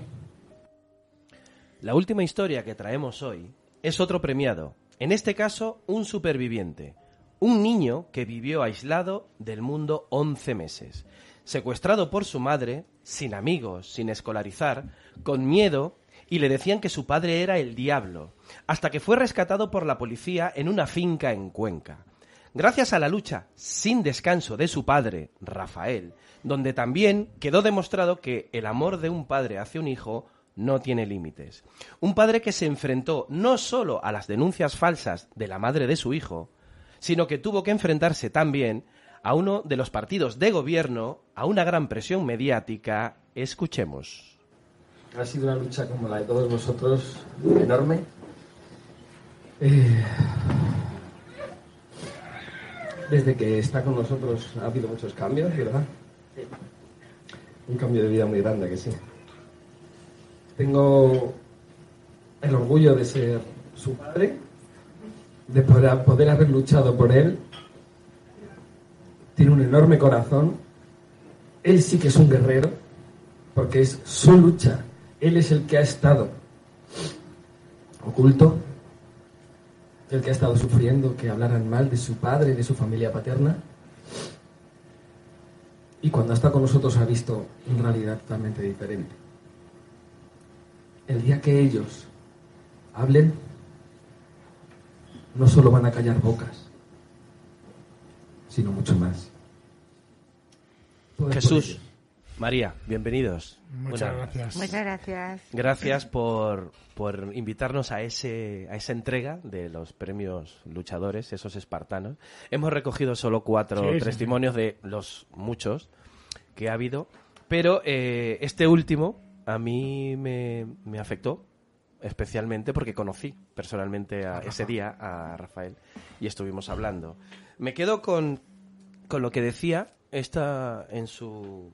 La última historia que traemos hoy es otro premiado, en este caso un superviviente, un niño que vivió aislado del mundo 11 meses, secuestrado por su madre, sin amigos, sin escolarizar, con miedo y le decían que su padre era el diablo, hasta que fue rescatado por la policía en una finca en Cuenca. Gracias a la lucha sin descanso de su padre, Rafael, donde también quedó demostrado que el amor de un padre hacia un hijo no tiene límites. Un padre que se enfrentó no solo a las denuncias falsas de la madre de su hijo, sino que tuvo que enfrentarse también a uno de los partidos de gobierno, a una gran presión mediática. Escuchemos. Ha sido una lucha como la de todos vosotros, enorme. Eh, desde que está con nosotros ha habido muchos cambios, ¿verdad? Un cambio de vida muy grande, que sí. Tengo el orgullo de ser su padre, de poder, haber luchado por él. Tiene un enorme corazón. Él sí que es un guerrero, porque es su lucha. Él es el que ha estado oculto, el que ha estado sufriendo que hablaran mal de su padre de su familia paterna. Y cuando está con nosotros ha visto una realidad totalmente diferente. El día que ellos hablen, no solo van a callar bocas, sino mucho más. Jesús. María, bienvenidos. Muchas gracias. Muchas gracias. Gracias por, por invitarnos a, ese, a esa entrega de los premios luchadores, esos espartanos. Hemos recogido solo cuatro Sí, sí, testimonios de los muchos que ha habido, pero eh, este último a mí me, me afectó especialmente porque conocí personalmente a, ese día a Rafael y estuvimos hablando. Me quedo con, con lo que decía esta en su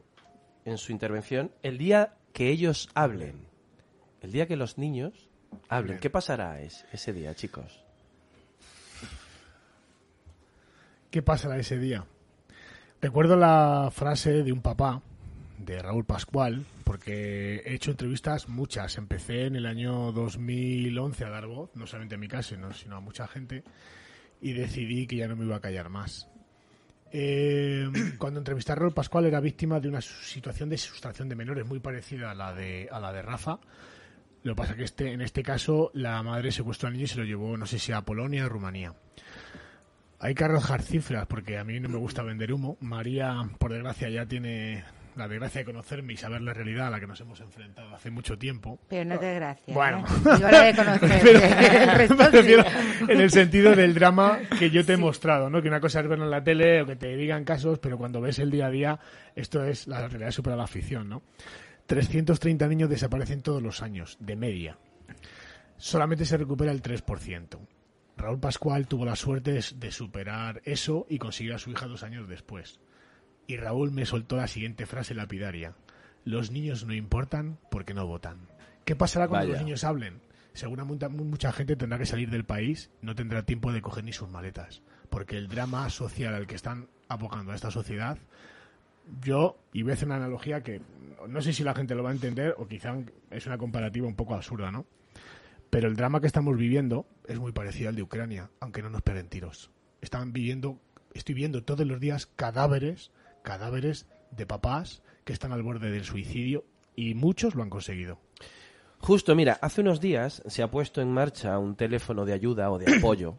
en su intervención, el día que ellos hablen, el día que los niños hablen, ¿qué pasará es- ese día, chicos? ¿Qué pasará ese día? Recuerdo la frase de un papá, de Raúl Pascual, porque he hecho entrevistas muchas. Empecé en el año 2011 a dar voz, no solamente a mi caso, no- sino a mucha gente, y decidí que ya no me iba a callar más. Eh, cuando entrevisté a Raúl Pascual era víctima de una situación de sustracción de menores muy parecida a la de, a la de Rafa. Lo que pasa que este, en este caso la madre secuestró al niño y se lo llevó, no sé si a Polonia o Rumanía. Hay que arrojar cifras porque a mí no me gusta vender humo. María, por desgracia, ya tiene la desgracia de conocerme y saber la realidad a la que nos hemos enfrentado hace mucho tiempo. Pero no te gracias. Bueno. ¿eh? La de conocer. Prefiero- el resto me refiero sí. En el sentido del drama que yo te he mostrado, ¿no? Que una cosa es verlo en la tele o que te digan casos, pero cuando ves el día a día, esto es la realidad supera la ficción, ¿no? 330 niños desaparecen todos los años, de media. Solamente se recupera el 3%. Raúl Pascual tuvo la suerte de- de superar eso y conseguir a su hija dos años después. Y Raúl me soltó la siguiente frase lapidaria. Los niños no importan porque no votan. ¿Qué pasará cuando Vaya. los niños hablen? Seguramente mu- mucha gente tendrá que salir del país, no tendrá tiempo de coger ni sus maletas. Porque el drama social al que están abocando a esta sociedad, yo, y voy a hacer una analogía que no sé si la gente lo va a entender o quizá es una comparativa un poco absurda, ¿no? Pero el drama que estamos viviendo es muy parecido al de Ucrania, aunque no nos peguen tiros. Están viviendo, estoy viendo todos los días cadáveres, cadáveres de papás que están al borde del suicidio y muchos lo han conseguido. Justo, mira, hace unos días se ha puesto en marcha un teléfono de ayuda o de apoyo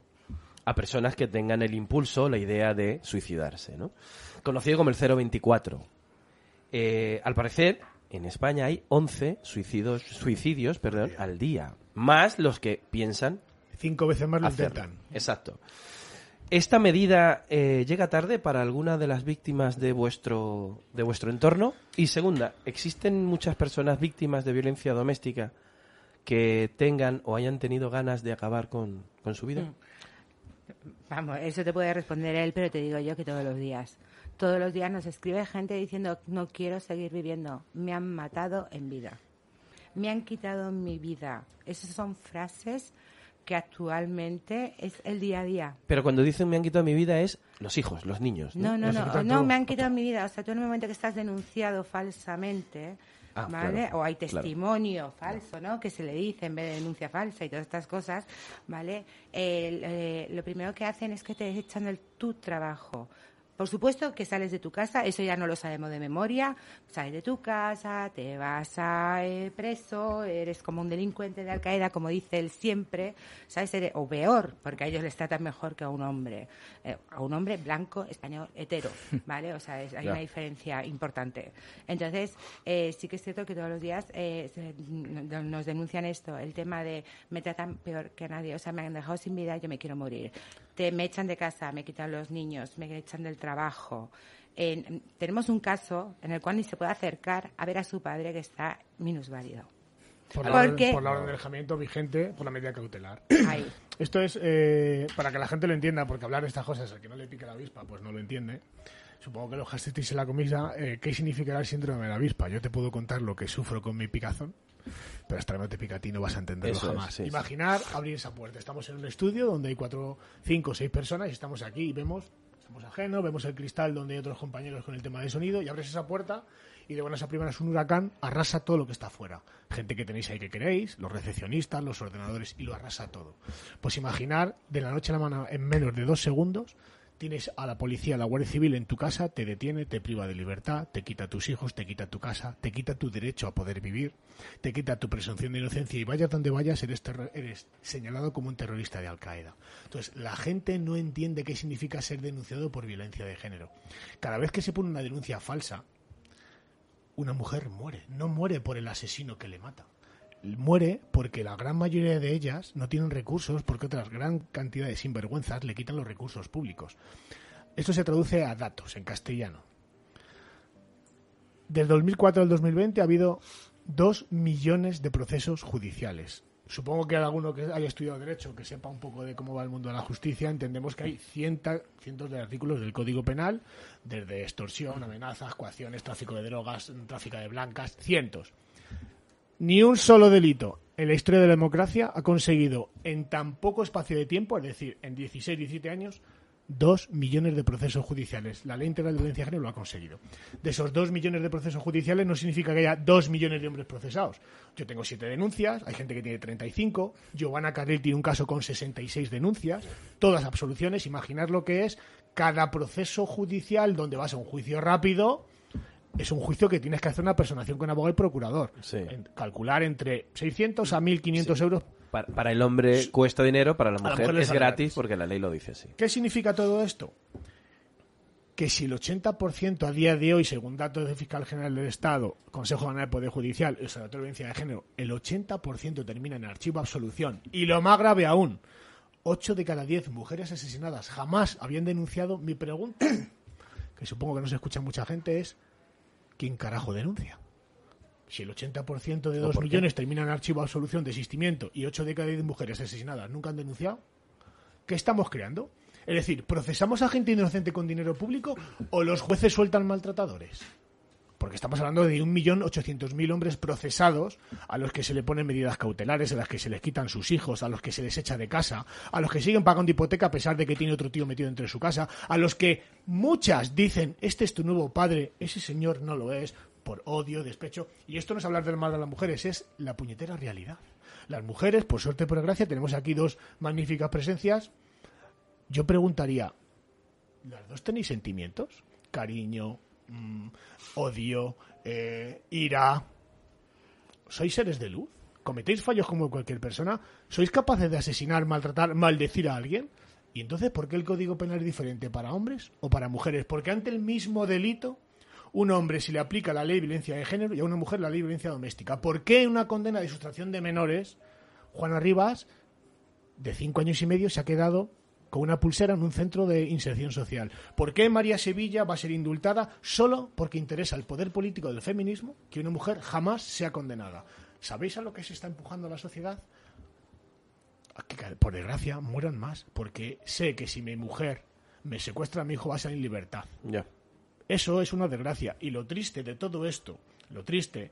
a personas que tengan el impulso, la idea de suicidarse, ¿no? Conocido como el 024. Eh, al parecer, en España hay 11 suicidios, suicidios perdón, al día, más los que piensan Cinco veces más lo hacerlo. intentan. Exacto. ¿Esta medida eh, llega tarde para alguna de las víctimas de vuestro, de vuestro entorno? Y segunda, ¿existen muchas personas víctimas de violencia doméstica que tengan o hayan tenido ganas de acabar con, con su vida? Vamos, eso te puede responder él, pero te digo yo que todos los días. Todos los días nos escribe gente diciendo, no quiero seguir viviendo, me han matado en vida, me han quitado mi vida. Esas son frases que actualmente es el día a día. Pero cuando dicen me han quitado mi vida es los hijos, los niños. No, no, no, no, me han quitado mi vida. O sea, tú en el momento que estás denunciado falsamente, Ah, ¿vale? claro, o hay claro. testimonio falso, ¿no? Que se le dice en vez de denuncia falsa y todas estas cosas, ¿vale? El, eh, lo primero que hacen es que te echan del tu trabajo. Por supuesto que sales de tu casa, eso ya no lo sabemos de memoria, sales de tu casa, te vas a eh, preso, eres como un delincuente de Al-Qaeda, como dice él siempre, ¿sabes? Eres- o peor, porque a ellos les tratan mejor que a un hombre, eh, a un hombre blanco, español, hetero, ¿vale? O sea, es- hay una diferencia importante. Entonces, eh, sí que es cierto que todos los días eh, se- nos denuncian esto, el tema de me tratan peor que nadie, o sea, me han dejado sin vida, yo me quiero morir. Te, me echan de casa, me quitan los niños, me echan del trabajo. En- tenemos un caso en el cual ni se puede acercar a ver a su padre que está minusválido. Por la, Porque orden, por la orden de alejamiento vigente por la medida cautelar. Ahí. Esto es eh, para que la gente lo entienda, porque hablar de estas cosas al que no le pique la avispa, pues no lo entiende. Supongo que lo gasteis en la comida. eh, ¿Qué significará el síndrome de la avispa? Yo te puedo contar lo que sufro con mi picazón, pero hasta que no te pica a ti no vas a entenderlo Eso jamás. Imaginar abrir esa puerta. Estamos en un estudio donde hay cuatro, cinco, seis personas y estamos aquí y vemos, estamos ajenos, vemos el cristal donde hay otros compañeros con el tema de sonido y abres esa puerta y de buenas a primeras un huracán arrasa todo lo que está afuera. Gente que tenéis ahí que queréis, los recepcionistas, los ordenadores y lo arrasa todo. Pues imaginar de la noche a la mañana en menos de dos segundos tienes a la policía, a la Guardia Civil en tu casa, te detiene, te priva de libertad, te quita tus hijos, te quita tu casa, te quita tu derecho a poder vivir, te quita tu presunción de inocencia y vayas donde vayas eres, eres señalado como un terrorista de Al Qaeda. Entonces, la gente no entiende qué significa ser denunciado por violencia de género. Cada vez que se pone una denuncia falsa, una mujer muere. No muere por el asesino que le mata. Muere porque la gran mayoría de ellas no tienen recursos porque otras gran cantidad de sinvergüenzas le quitan los recursos públicos. Esto se traduce a datos en castellano. Del 2004 al 2020 ha habido dos millones de procesos judiciales. Supongo que alguno que haya estudiado Derecho, que sepa un poco de cómo va el mundo de la justicia, entendemos que hay cienta- cientos de artículos del Código Penal, desde extorsión, amenazas, coacciones, tráfico de drogas, tráfico de blancas, cientos. Ni un solo delito en la historia de la democracia ha conseguido en tan poco espacio de tiempo, es decir, en 16, 17 años, dos millones de procesos judiciales. La ley integral de violencia de género lo ha conseguido. De esos dos millones de procesos judiciales no significa que haya dos millones de hombres procesados. Yo tengo siete denuncias, hay gente que tiene 35, Giovanna Carril tiene un caso con 66 denuncias, todas absoluciones. Imaginar lo que es cada proceso judicial donde vas a un juicio rápido. Es un juicio que tienes que hacer una personación con abogado y procurador. En- calcular entre 600 a 1.500 euros Para, para el hombre cuesta dinero, para la mujer es gratis porque la ley lo dice así. ¿Qué significa todo esto? Que si el 80% a día de hoy, según datos del Fiscal General del Estado, Consejo General del Poder Judicial, el Observatorio de Violencia de Género, el 80% termina en archivo absolución. Y lo más grave aún, 8 de cada 10 mujeres asesinadas jamás habían denunciado, mi pregunta, que supongo que no se escucha mucha gente, es ¿quién carajo denuncia? Si el 80% de ¿O 2 por qué? millones termina en archivo de absolución, desistimiento y 8 de cada 10 mujeres asesinadas nunca han denunciado, ¿qué estamos creando? Es decir, ¿procesamos a gente inocente con dinero público o los jueces sueltan maltratadores? Porque estamos hablando de 1.800.000 hombres procesados a los que se le ponen medidas cautelares, a los que se les quitan sus hijos, a los que se les echa de casa, a los que siguen pagando hipoteca a pesar de que tiene otro tío metido dentro de su casa, a los que muchas dicen, este es tu nuevo padre, ese señor no lo es, por odio, despecho. Y esto no es hablar del mal de las mujeres, es la puñetera realidad. Las mujeres, por suerte por gracia, tenemos aquí dos magníficas presencias. Yo preguntaría, ¿las dos tenéis sentimientos? Cariño, mm, odio, eh, ira. ¿Sois seres de luz? ¿Cometéis fallos como cualquier persona? ¿Sois capaces de asesinar, maltratar, maldecir a alguien? ¿Y entonces por qué el Código Penal es diferente para hombres o para mujeres? Porque ante el mismo delito, un hombre se le aplica la ley de violencia de género y a una mujer la ley de violencia doméstica. ¿Por qué una condena de sustracción de menores, Juana Rivas, de cinco años y medio, se ha quedado con una pulsera en un centro de inserción social? ¿Por qué María Sevilla va a ser indultada solo porque interesa el poder político del feminismo que una mujer jamás sea condenada? ¿Sabéis a lo que se está empujando la sociedad? A que, por desgracia, mueran más, porque sé que si mi mujer me secuestra a mi hijo va a ser en libertad. Ya. Eso es una desgracia. Y lo triste de todo esto, lo triste,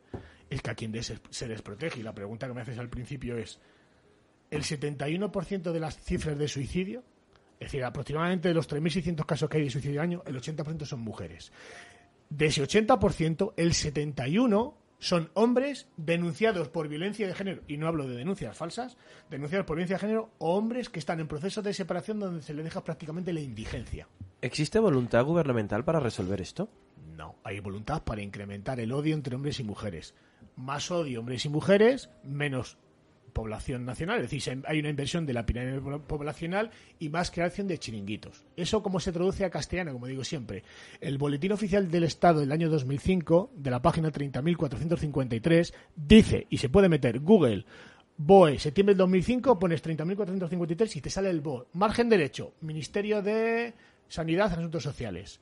es que a quien se desprotege, y la pregunta que me haces al principio es, el 71% de las cifras de suicidio, es decir, aproximadamente de los 3.600 casos que hay de suicidio al año, el 80% son mujeres. De ese 80%, el 71% son hombres denunciados por violencia de género, y no hablo de denuncias falsas, denunciados por violencia de género, o hombres que están en procesos de separación donde se les deja prácticamente la indigencia. ¿Existe voluntad gubernamental para resolver esto? No, hay voluntad para incrementar el odio entre hombres y mujeres. Más odio hombres y mujeres, menos población nacional. Es decir, hay una inversión de la pirámide po- poblacional y más creación de chiringuitos. Eso como se traduce a castellano, como digo siempre. El Boletín Oficial del Estado del año 2005, de la página 30.453, dice, y se puede meter Google, BOE, septiembre del 2005, pones 30.453 y te sale el BOE. Margen derecho, Ministerio de Sanidad y Asuntos Sociales.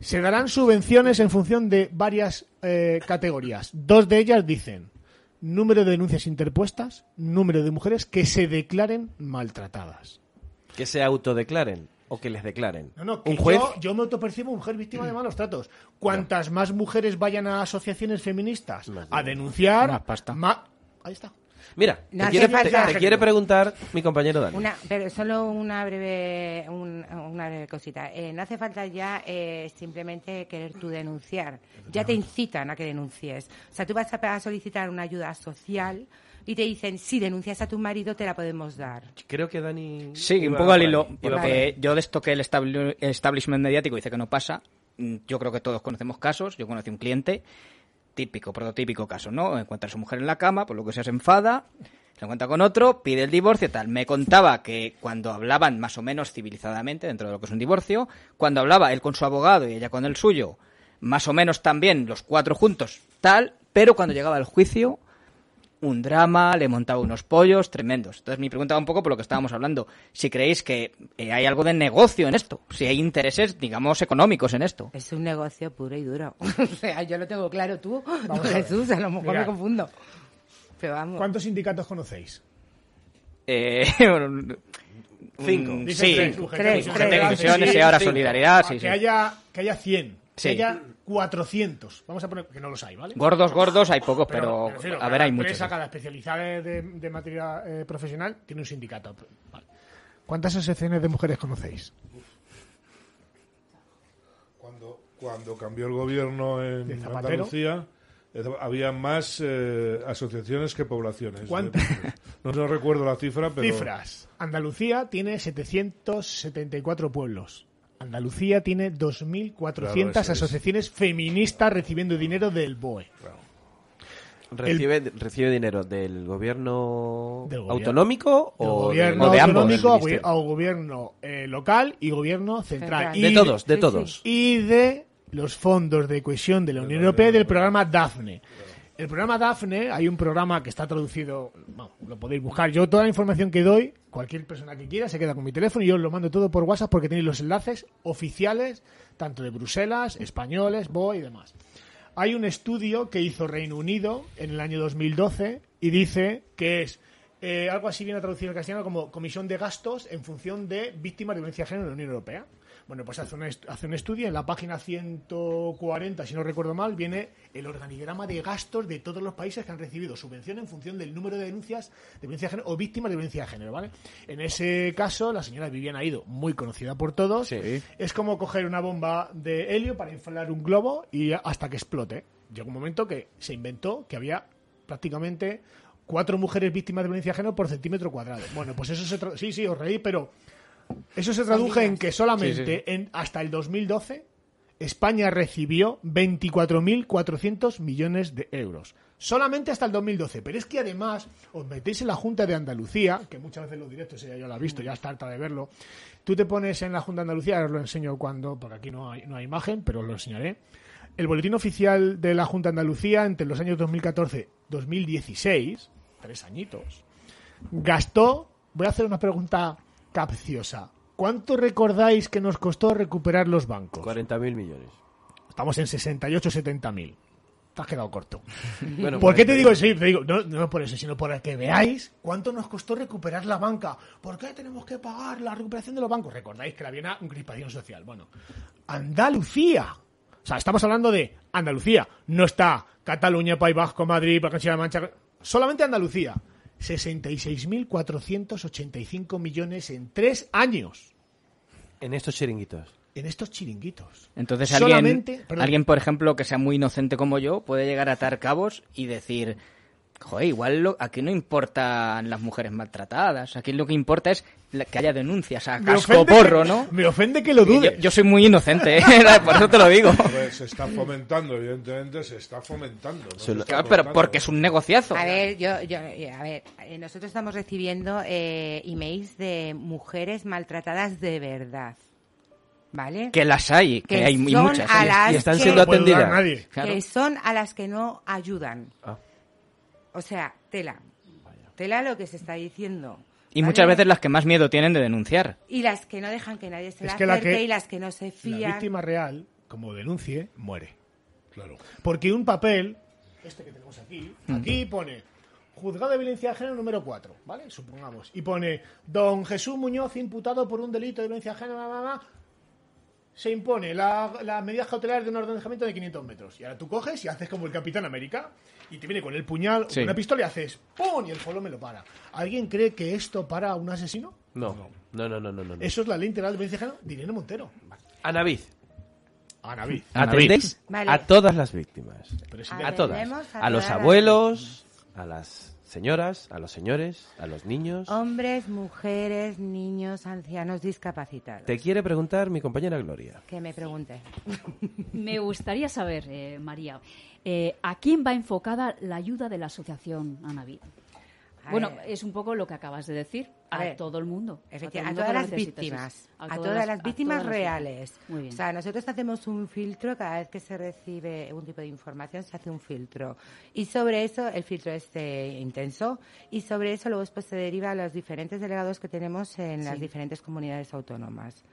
Se darán subvenciones en función de varias eh, categorías. Dos de ellas dicen número de denuncias interpuestas, número de mujeres que se declaren maltratadas. Que se autodeclaren o que les declaren. No, no, que Un juez. yo, yo me autopercibo mujer víctima de malos tratos. Cuantas más mujeres vayan a asociaciones feministas a denunciar, Más pasta. ma- Ahí está. Mira, No te, quiere, te- falta- te quiere preguntar mi compañero Dani. Una, pero solo una breve, un- una breve cosita. Eh, no hace falta ya eh, simplemente querer tú denunciar. Ya te incitan a que denuncies. O sea, tú vas a, a solicitar una ayuda social y te dicen, si denuncias a tu marido, te la podemos dar. Creo que Dani. Sí, un poco al hilo, porque yo de esto que el establishment mediático dice que no pasa, mm, yo creo que todos conocemos casos, yo conocí un cliente, típico, prototípico caso, ¿no? Encuentra a su mujer en la cama, por lo que sea se enfada, se encuentra con otro, pide el divorcio tal. Me contaba que cuando hablaban más o menos civilizadamente, dentro de lo que es un divorcio, cuando hablaba él con su abogado y ella con el suyo, más o menos también los cuatro juntos, tal, pero cuando llegaba el juicio, un drama, le montaba unos pollos tremendos. Entonces mi pregunta va un poco por lo que estábamos hablando. Si creéis que eh, hay algo de negocio en esto, si hay intereses, digamos, económicos en esto. Es un negocio puro y duro. o sea, yo lo tengo claro tú, Vamos a. Jesús, a lo mejor Mirad. me confundo. Pero vamos. ¿Cuántos sindicatos conocéis? Eh, Cinco. mm, Sí, tres, tres, ahora solidaridad, sí, que sí. haya que haya 100, Sí. que haya 400. Vamos a poner que no los hay, ¿vale? Gordos, gordos, hay pocos, pero, refiero, a ver, hay empresa, muchos. Cada especialidad de, de- materia eh, profesional tiene un sindicato. Vale. ¿Cuántas asociaciones de mujeres conocéis? Cuando, cuando cambió el gobierno ¿De en? Andalucía, eh, había más eh, asociaciones que poblaciones. ¿Cuántas? No, no recuerdo la cifra, pero... Cifras. Andalucía tiene 774 pueblos. Andalucía tiene 2.400 Claro, eso es. asociaciones feministas recibiendo dinero del BOE. ¿Recibe, ¿Recibe dinero del gobierno, Del gobierno. autonómico Del o gobierno o de ambos? autonómico Del a, ministerio? a gobierno eh, local y gobierno central. Central. Y De todos, de todos. Y de los fondos de cohesión de la Unión Europea y del programa DAFNE. El programa Dafne, hay un programa que está traducido, bueno, lo podéis buscar. Yo toda la información que doy, cualquier persona que quiera, se queda con mi teléfono y yo os lo mando todo por WhatsApp porque tenéis los enlaces oficiales, tanto de Bruselas, españoles, BOE y demás. Hay un estudio que hizo Reino Unido en el año 2012 y dice que es eh, algo así viene traducido al castellano como comisión de gastos en función de víctimas de violencia de género en la Unión Europea. Bueno, pues hace un, hace un estudio, en la página 140, si no recuerdo mal, viene el organigrama de gastos de todos los países que han recibido subvención en función del número de denuncias de violencia de género o víctimas de violencia de género, ¿vale? En ese caso, la señora Viviana Ido, muy conocida por todos, es como coger una bomba de helio para inflar un globo y hasta que explote. Llegó un momento que se inventó que había prácticamente cuatro mujeres víctimas de violencia de género por centímetro cuadrado. Bueno, pues eso se... Sí, sí, os reí, pero eso se traduce en que solamente Sí, sí. En, hasta el 2012 España recibió 24.400 millones de euros. Solamente hasta el 2012. Pero es que además os metéis en la Junta de Andalucía, que muchas veces los directos ella ya lo ha visto, ya está harta de verlo. Tú te pones en la Junta de Andalucía, ahora os lo enseño cuando, porque aquí no hay, no hay imagen, pero os lo enseñaré. El boletín oficial de la Junta de Andalucía entre los años 2014-2016, tres añitos, gastó, voy a hacer una pregunta capciosa. ¿Cuánto recordáis que nos costó recuperar los bancos? 40.000 millones. Estamos en 68, 70 mil. Te has quedado corto. Bueno, ¿Por qué te 40.000. digo eso? Te digo, no, no por eso, sino por que veáis cuánto nos costó recuperar la banca. ¿Por qué tenemos que pagar la recuperación de los bancos? Recordáis que había una crispación social. Bueno, Andalucía. O sea, estamos hablando de Andalucía. No está Cataluña, País Vasco, Madrid, Castilla-La Mancha. Solamente Andalucía. 66.485 millones en tres años. En estos chiringuitos. En estos chiringuitos. Entonces alguien, alguien, por ejemplo, que sea muy inocente como yo, puede llegar a atar cabos y decir, joder, igual lo- aquí no importan las mujeres maltratadas, aquí lo que importa es la- que haya denuncias a casco porro, que- ¿no? Me ofende que lo dudes. yo soy muy inocente, ¿eh? por eso te lo digo. Hombre, se está fomentando, evidentemente se está fomentando. ¿no? Se está Claro, pero fomentando. porque es un negociazo. A ver, yo, yo, eh, a ver, eh, nosotros estamos recibiendo eh, emails de mujeres maltratadas de verdad, ¿vale? Que las hay, que, hay muchas. a las Y están siendo atendidas. a nadie. Claro. que son a las que no ayudan. Ah. O sea, tela, tela lo que se está diciendo. Y ¿vale? muchas veces las que más miedo tienen de denunciar. Y las que no dejan que nadie se Es la que la acerque que- y las que no se La fían. víctima real, como denuncie, muere. Claro. Porque un papel, este que tenemos aquí, aquí pone juzgado de violencia de género número 4, ¿vale? Supongamos. Y pone don Jesús Muñoz imputado por un delito de violencia de género, bla, bla, bla, se impone la, la medida cautelar de un ordenamiento de 500 metros. Y ahora tú coges y haces como el Capitán América y te viene con el puñal o Sí. con una pistola y haces ¡pum! y el pueblo me lo para. ¿Alguien cree que esto para a un asesino? No. No, no, no, no. no. Eso es la ley integral de violencia de Irene Montero. Anavid. Anavid. Atendéis Vale. a todas las víctimas. Pero si A todas. A los las abuelos, a las señoras, a los señores, a los niños. Hombres, mujeres, niños, ancianos, discapacitados. Te quiere preguntar mi compañera Gloria. Que me pregunte. Me gustaría saber, eh, María, eh, ¿a quién va enfocada la ayuda de la asociación Anavid? A Bueno, es un poco lo que acabas de decir, a, A ver, todo el mundo. Todo a el todas mundo las víctimas, a, todas las víctimas todas las reales. Muy bien. O sea, nosotros hacemos un filtro cada vez que se recibe un tipo de información, se hace un filtro. Y sobre eso, el filtro es eh, intenso, y sobre eso luego después se deriva a los diferentes delegados que tenemos en las diferentes comunidades autónomas.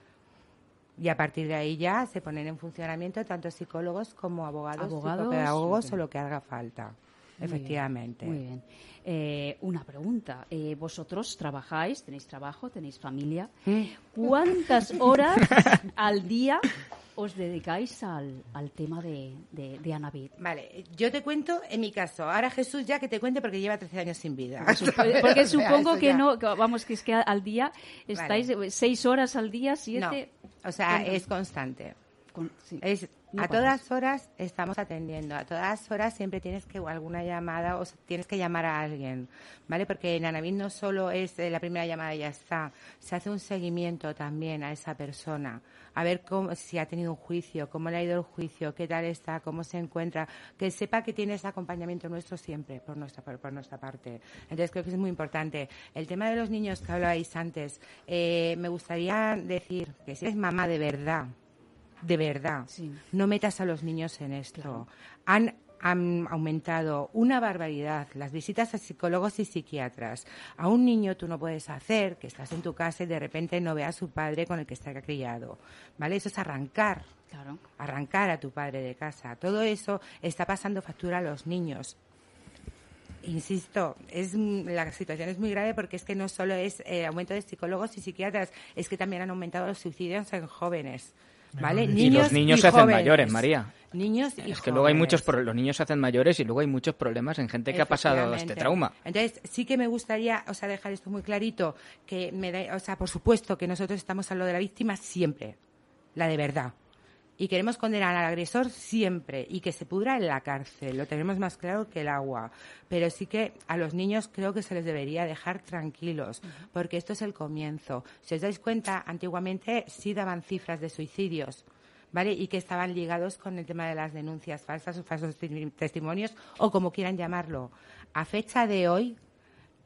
Y a partir de ahí ya se ponen en funcionamiento tanto psicólogos como abogados, Abogados, pedagogos ok. o lo que haga falta. Muy bien, Efectivamente. Muy bien. Eh, una pregunta. Eh, vosotros trabajáis, tenéis trabajo, tenéis familia. Mm. ¿Cuántas horas al día os dedicáis al, al tema de, de, de Anavid? Vale, yo te cuento en mi caso. Ahora Jesús ya que te cuente porque lleva 13 años sin vida. Porque supongo que no, que, vamos, que es que al día estáis eh, seis horas al día, siete. No, o sea, ¿Cuánto? es constante. Con- sí. Es, No a paras. todas horas estamos atendiendo, a todas horas siempre tienes que alguna llamada o tienes que llamar a alguien, ¿vale? Porque en Anavid no solo es eh, la primera llamada y ya está, se hace un seguimiento también a esa persona, a ver cómo, si ha tenido un juicio, cómo le ha ido el juicio, qué tal está, cómo se encuentra, que sepa que tienes acompañamiento nuestro siempre por nuestra, por, por nuestra parte. Entonces creo que es muy importante. El tema de los niños que hablabais antes, eh, me gustaría decir que si eres mamá de verdad, de verdad, Sí. no metas a los niños en esto. Han han aumentado una barbaridad las visitas a psicólogos y psiquiatras. A un niño tú no puedes hacer que estás en tu casa y de repente no veas a su padre con el que está criado. ¿Vale? Eso es arrancar. Arrancar a tu padre de casa. Todo eso está pasando factura a los niños. Insisto, es la situación es muy grave porque es que no solo es eh, aumento de psicólogos y psiquiatras, es que también han aumentado los suicidios en jóvenes. ¿Vale? y los niños se hacen mayores, María. Niños y Es que luego hay muchos los niños se hacen mayores y luego hay muchos problemas en gente que ha pasado este trauma. Entonces, sí que me gustaría, o sea, dejar esto muy clarito, que me da- o sea, por supuesto que nosotros estamos a lo de la víctima siempre, la de verdad. Y queremos condenar al agresor siempre y que se pudra en la cárcel, lo tenemos más claro que el agua. Pero sí que a los niños creo que se les debería dejar tranquilos, porque esto es el comienzo. Si os dais cuenta, antiguamente sí daban cifras de suicidios. ¿Vale? Y que estaban ligados con el tema de las denuncias falsas o falsos testi- testimonios o como quieran llamarlo. A fecha de hoy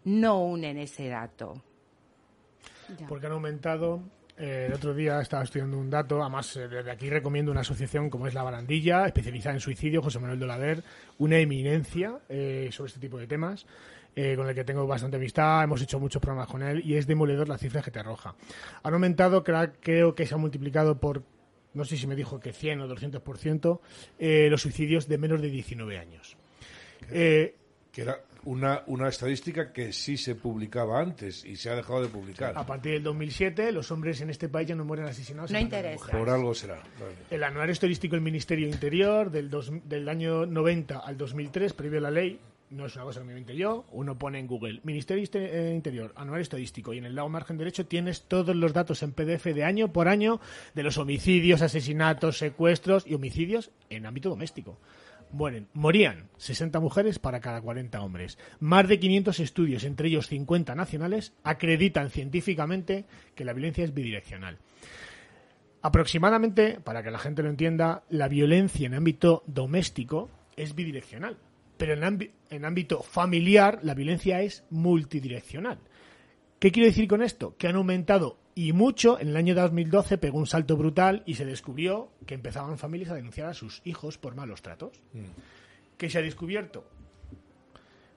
no unen ese dato. porque han aumentado. Eh, el otro día estaba estudiando un dato, además eh, desde aquí recomiendo una asociación como es La Barandilla, especializada en suicidio, José Manuel Dolader, una eminencia eh, sobre este tipo de temas, eh, con el que tengo bastante amistad, hemos hecho muchos programas con él y es demoledor las cifras que te arroja. Han aumentado, creo que se ha multiplicado por, no sé si me dijo que 100 o 200%, eh, los suicidios de menos de 19 años. Eh, que era una, una estadística que sí se publicaba antes y se ha dejado de publicar. A partir del 2007, los hombres en este país ya no mueren asesinados. No interesa. Por algo será. Vale. El anuario estadístico del Ministerio de Interior del, dos- del año 90 al 2003, previo a la ley, no es una cosa que me inventé yo, uno pone en Google Ministerio Iste- eh, Interior, anuario estadístico, y en el lado margen derecho tienes todos los datos en PDF de año por año de los homicidios, asesinatos, secuestros y homicidios en ámbito doméstico. Mueren, morían 60 mujeres para cada 40 hombres. Más de 500 estudios, entre ellos 50 nacionales, acreditan científicamente que la violencia es bidireccional. Aproximadamente, para que la gente lo entienda, la violencia en ámbito doméstico es bidireccional, pero en, ámbi- en ámbito familiar la violencia es multidireccional. ¿Qué quiero decir con esto? Que han aumentado y mucho. En el año 2012 pegó un salto brutal y se descubrió que empezaban familias a denunciar a sus hijos por malos tratos. ¿Qué se ha descubierto?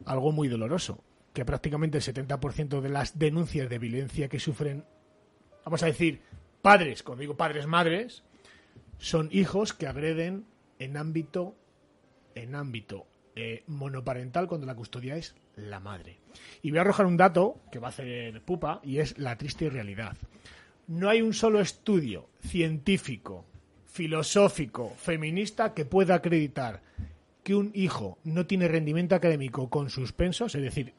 Algo muy doloroso, que prácticamente el 70% de las denuncias de violencia que sufren, vamos a decir, padres, cuando digo padres, madres, son hijos que agreden en ámbito, en ámbito eh, monoparental cuando la custodia es la madre. Y voy a arrojar un dato que va a hacer pupa y es la triste realidad. No hay un solo estudio científico, filosófico, feminista que pueda acreditar que un hijo no tiene rendimiento académico con suspensos, es decir,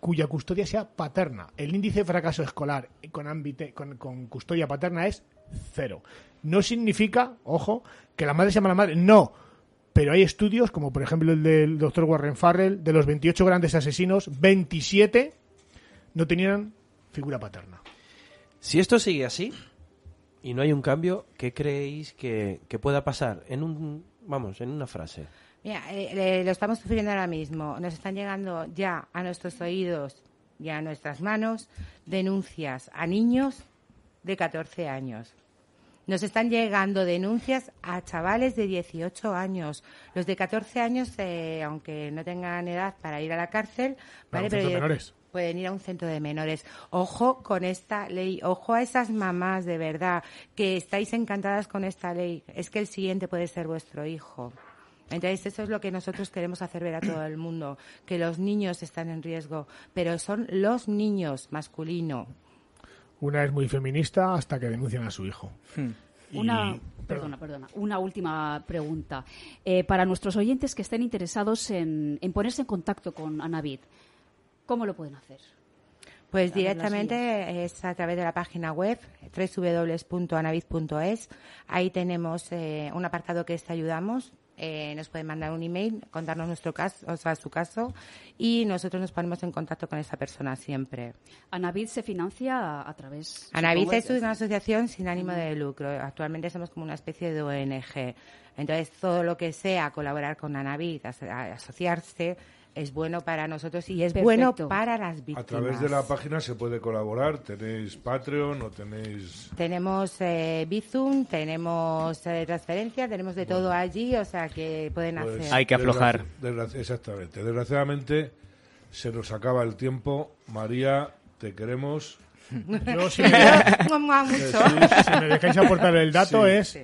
cuya custodia sea paterna. El índice de fracaso escolar con, con, con custodia paterna es cero. No significa, ojo, que la madre sea mala madre. No. Pero hay estudios, como por ejemplo el del doctor Warren Farrell, de los 28 grandes asesinos, 27 no tenían figura paterna. Si esto sigue así y no hay un cambio, ¿qué creéis que, que pueda pasar? En un, vamos, en una frase. Mira, eh, eh, lo estamos sufriendo ahora mismo. Nos están llegando ya a nuestros oídos y a nuestras manos denuncias a niños de 14 años. Nos están llegando denuncias a chavales de 18 años. Los de 14 años, eh, aunque no tengan edad para ir a la cárcel, ¿vale? menores. pueden ir a un centro de menores. Ojo con esta ley, ojo a esas mamás de verdad que estáis encantadas con esta ley. Es que el siguiente puede ser vuestro hijo. Entonces, eso es lo que nosotros queremos hacer ver a todo el mundo, que los niños están en riesgo, pero son los niños masculino. Una es muy feminista hasta que denuncian a su hijo. Y- Una, perdona, perdona, una última pregunta. Eh, para nuestros oyentes que estén interesados en, en ponerse en contacto con Anavid, ¿cómo lo pueden hacer? Pues directamente es a través de la página web www.anavid.es. Ahí tenemos eh, un apartado que es ayudamos. Eh, nos pueden mandar un email, contarnos nuestro caso, o sea, su caso, y nosotros nos ponemos en contacto con esa persona siempre. Anavid se financia a, a través. Anavid es una asociación sin ánimo de lucro. Actualmente somos como una especie de ONG. Entonces, todo lo que sea colaborar con Anavid, asociarse, es bueno para nosotros y es Perfecto. bueno para las víctimas. A través de la página se puede colaborar. ¿Tenéis Patreon o tenéis...? Tenemos eh, Bizum, tenemos eh, transferencia, tenemos de todo allí, o sea que pueden Pues, hacer. Hay que aflojar. desgraci- desgraci- exactamente. Desgraciadamente se nos acaba el tiempo. María, te queremos. Yo, si me, dejáis- Mua, mucho. si me dejáis aportar el dato, Sí. es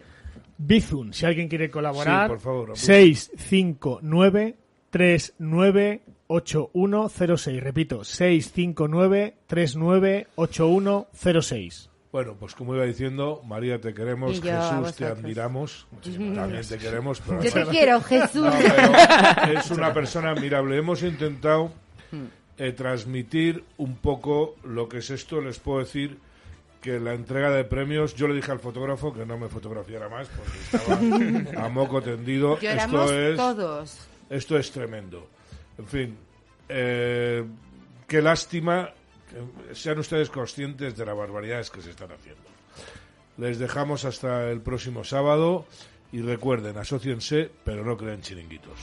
Bizum, si alguien quiere colaborar. Sí, por favor, apunta. 659 398106. Repito, 659 398106. Bueno, pues como iba diciendo, María, te queremos. Yo Jesús, te admiramos. También te queremos. pero- Yo te quiero, Jesús. No, es una persona admirable. Hemos intentado eh, transmitir un poco lo que es esto. Les puedo decir que la entrega de premios, yo le dije al fotógrafo que no me fotografiara más porque estaba a moco tendido. Lloramos esto es, todos. Esto es tremendo. En fin, eh, qué lástima sean ustedes conscientes de las barbaridades que se están haciendo. Les dejamos hasta el próximo sábado y recuerden, asóciense, pero no creen chiringuitos.